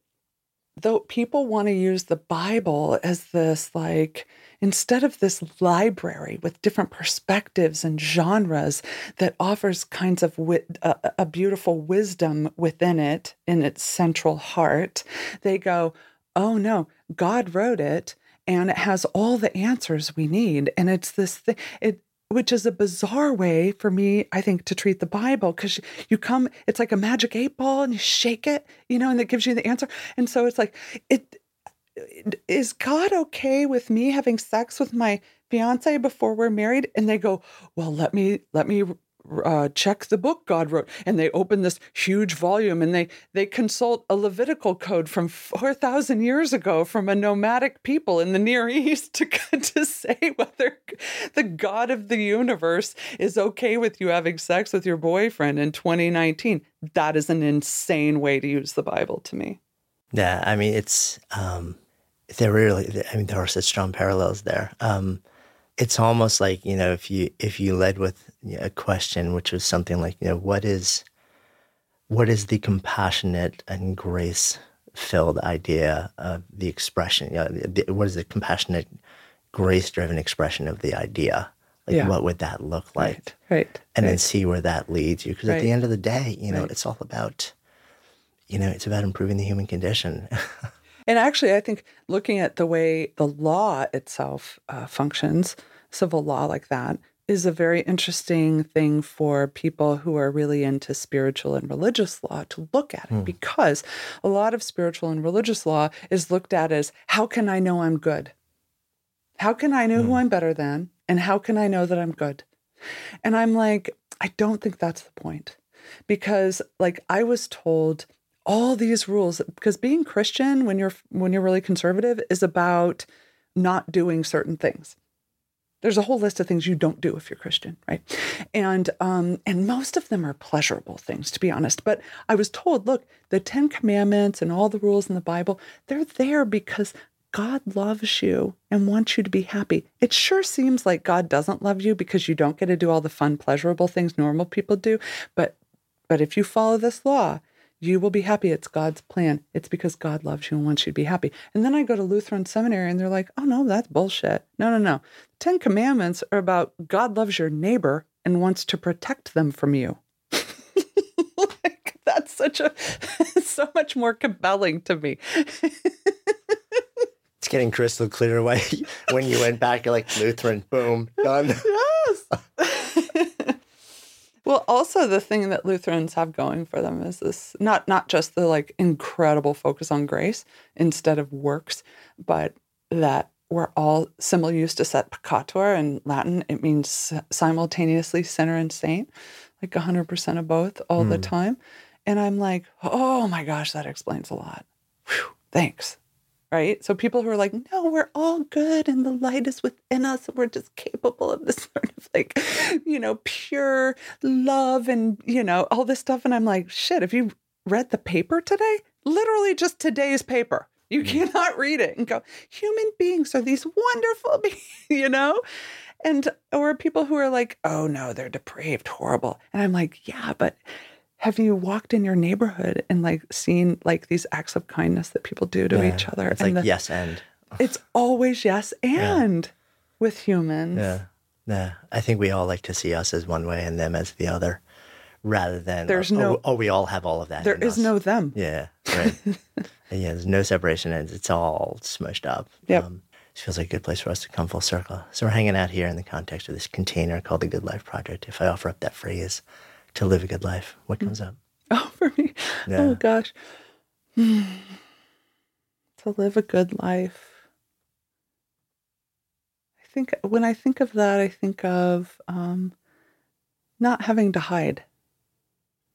[SPEAKER 4] though people want to use the Bible as this like instead of this library with different perspectives and genres that offers kinds of wi- a, a beautiful wisdom within it in its central heart, they go, "Oh no, God wrote it." And it has all the answers we need. And it's this thing, it which is a bizarre way for me, I think, to treat the Bible because you come, it's like a magic eight ball and you shake it, you know, and it gives you the answer. And so it's like, it is God okay with me having sex with my fiance before we're married? And they go, well, let me, let me uh, check the book God wrote, and they open this huge volume, and they they consult a Levitical code from four thousand years ago from a nomadic people in the Near East to to say whether the God of the universe is okay with you having sex with your boyfriend in 2019. That is an insane way to use the Bible to me.
[SPEAKER 1] Yeah, I mean it's um, there really. I mean there are such strong parallels there. Um, it's almost like you know if you if you led with a question which was something like you know what is what is the compassionate and grace filled idea of the expression you know, the, what is the compassionate grace driven expression of the idea like
[SPEAKER 4] Yeah.
[SPEAKER 1] what would that look like
[SPEAKER 4] Right. Right.
[SPEAKER 1] and then see where that leads you because at the end of the day you know
[SPEAKER 4] Right.
[SPEAKER 1] it's all about you know it's about improving the human condition
[SPEAKER 4] And actually, I think looking at the way the law itself uh, functions, civil law like that, is a very interesting thing for people who are really into spiritual and religious law to look at it because a lot of spiritual and religious law is looked at as how can I know I'm good? How can I know who I'm better than? And how can I know that I'm good? And I'm like, I don't think that's the point. Because like I was told all these rules because being Christian when you're when you're really conservative is about not doing certain things. There's a whole list of things you don't do if you're Christian, right? And um, and most of them are pleasurable things, to be honest. But I was told, look, the Ten Commandments and all the rules in the Bible, they're there because God loves you and wants you to be happy. It sure seems like God doesn't love you because you don't get to do all the fun, pleasurable things normal people do. But but if you follow this law, you will be happy. It's God's plan. It's because God loves you and wants you to be happy. And then I go to Lutheran seminary and they're like, oh no, that's bullshit. No, no, no. Ten Commandments are about God loves your neighbor and wants to protect them from you. like, that's such a, so much more compelling to me.
[SPEAKER 1] it's getting crystal clear why when you went back you're like lutheran boom done
[SPEAKER 4] yes. Well, also the thing that Lutherans have going for them is this not not just the like incredible focus on grace instead of works, but that we're all simul justus et peccator in Latin. It means simultaneously sinner and saint, like 100% of both all the hmm. time. And I'm like, oh my gosh, that explains a lot. Whew, thanks right? So people who are like, no, we're all good and the light is within us and we're just capable of this sort of like, you know, pure love and, you know, all this stuff. And I'm like, shit, have you read the paper today? Literally just today's paper. You mm-hmm. cannot read it and go, human beings are these wonderful beings, you know? And or people who are like, oh no, they're depraved, horrible. And I'm like, yeah, but have you walked in your neighborhood and like seen like these acts of kindness that people do to
[SPEAKER 1] Yeah,
[SPEAKER 4] each other?
[SPEAKER 1] it's
[SPEAKER 4] and
[SPEAKER 1] like
[SPEAKER 4] the-
[SPEAKER 1] yes and
[SPEAKER 4] it's always yes and with humans.
[SPEAKER 1] Yeah. Yeah. I think we all like to see us as one way and them as the other rather than
[SPEAKER 4] There's
[SPEAKER 1] oh,
[SPEAKER 4] no-
[SPEAKER 1] oh, we all have all of that.
[SPEAKER 4] There is
[SPEAKER 1] us.
[SPEAKER 4] no them.
[SPEAKER 1] Yeah. Right. And yeah, there's no separation and it's all smushed up.
[SPEAKER 4] yeah
[SPEAKER 1] Um, this feels like a good place for us to come full circle. So we're hanging out here in the context of this container called the Good Life Project. If I offer up that phrase to live a good life, what comes up?
[SPEAKER 4] Oh, for me.
[SPEAKER 1] Yeah.
[SPEAKER 4] Oh gosh. To live a good life. I think when I think of that, I think of um, not having to hide,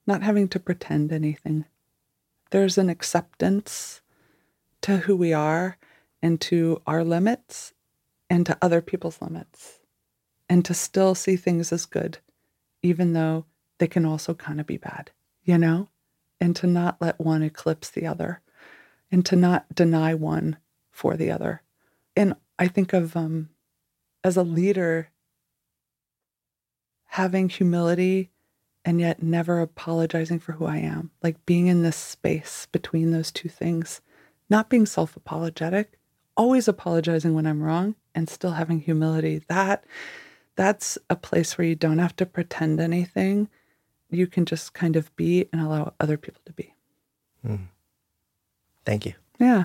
[SPEAKER 4] not having to pretend anything. There's an acceptance to who we are and to our limits and to other people's limits, and to still see things as good, even though they can also kind of be bad, you know? And to not let one eclipse the other and to not deny one for the other. And I think of um, as a leader, having humility and yet never apologizing for who I am, like being in this space between those two things, not being self apologetic, always apologizing when I'm wrong and still having humility. That that's a place where you don't have to pretend anything. You can just kind of be and allow other people to be.
[SPEAKER 1] Mm. Thank you.
[SPEAKER 4] Yeah.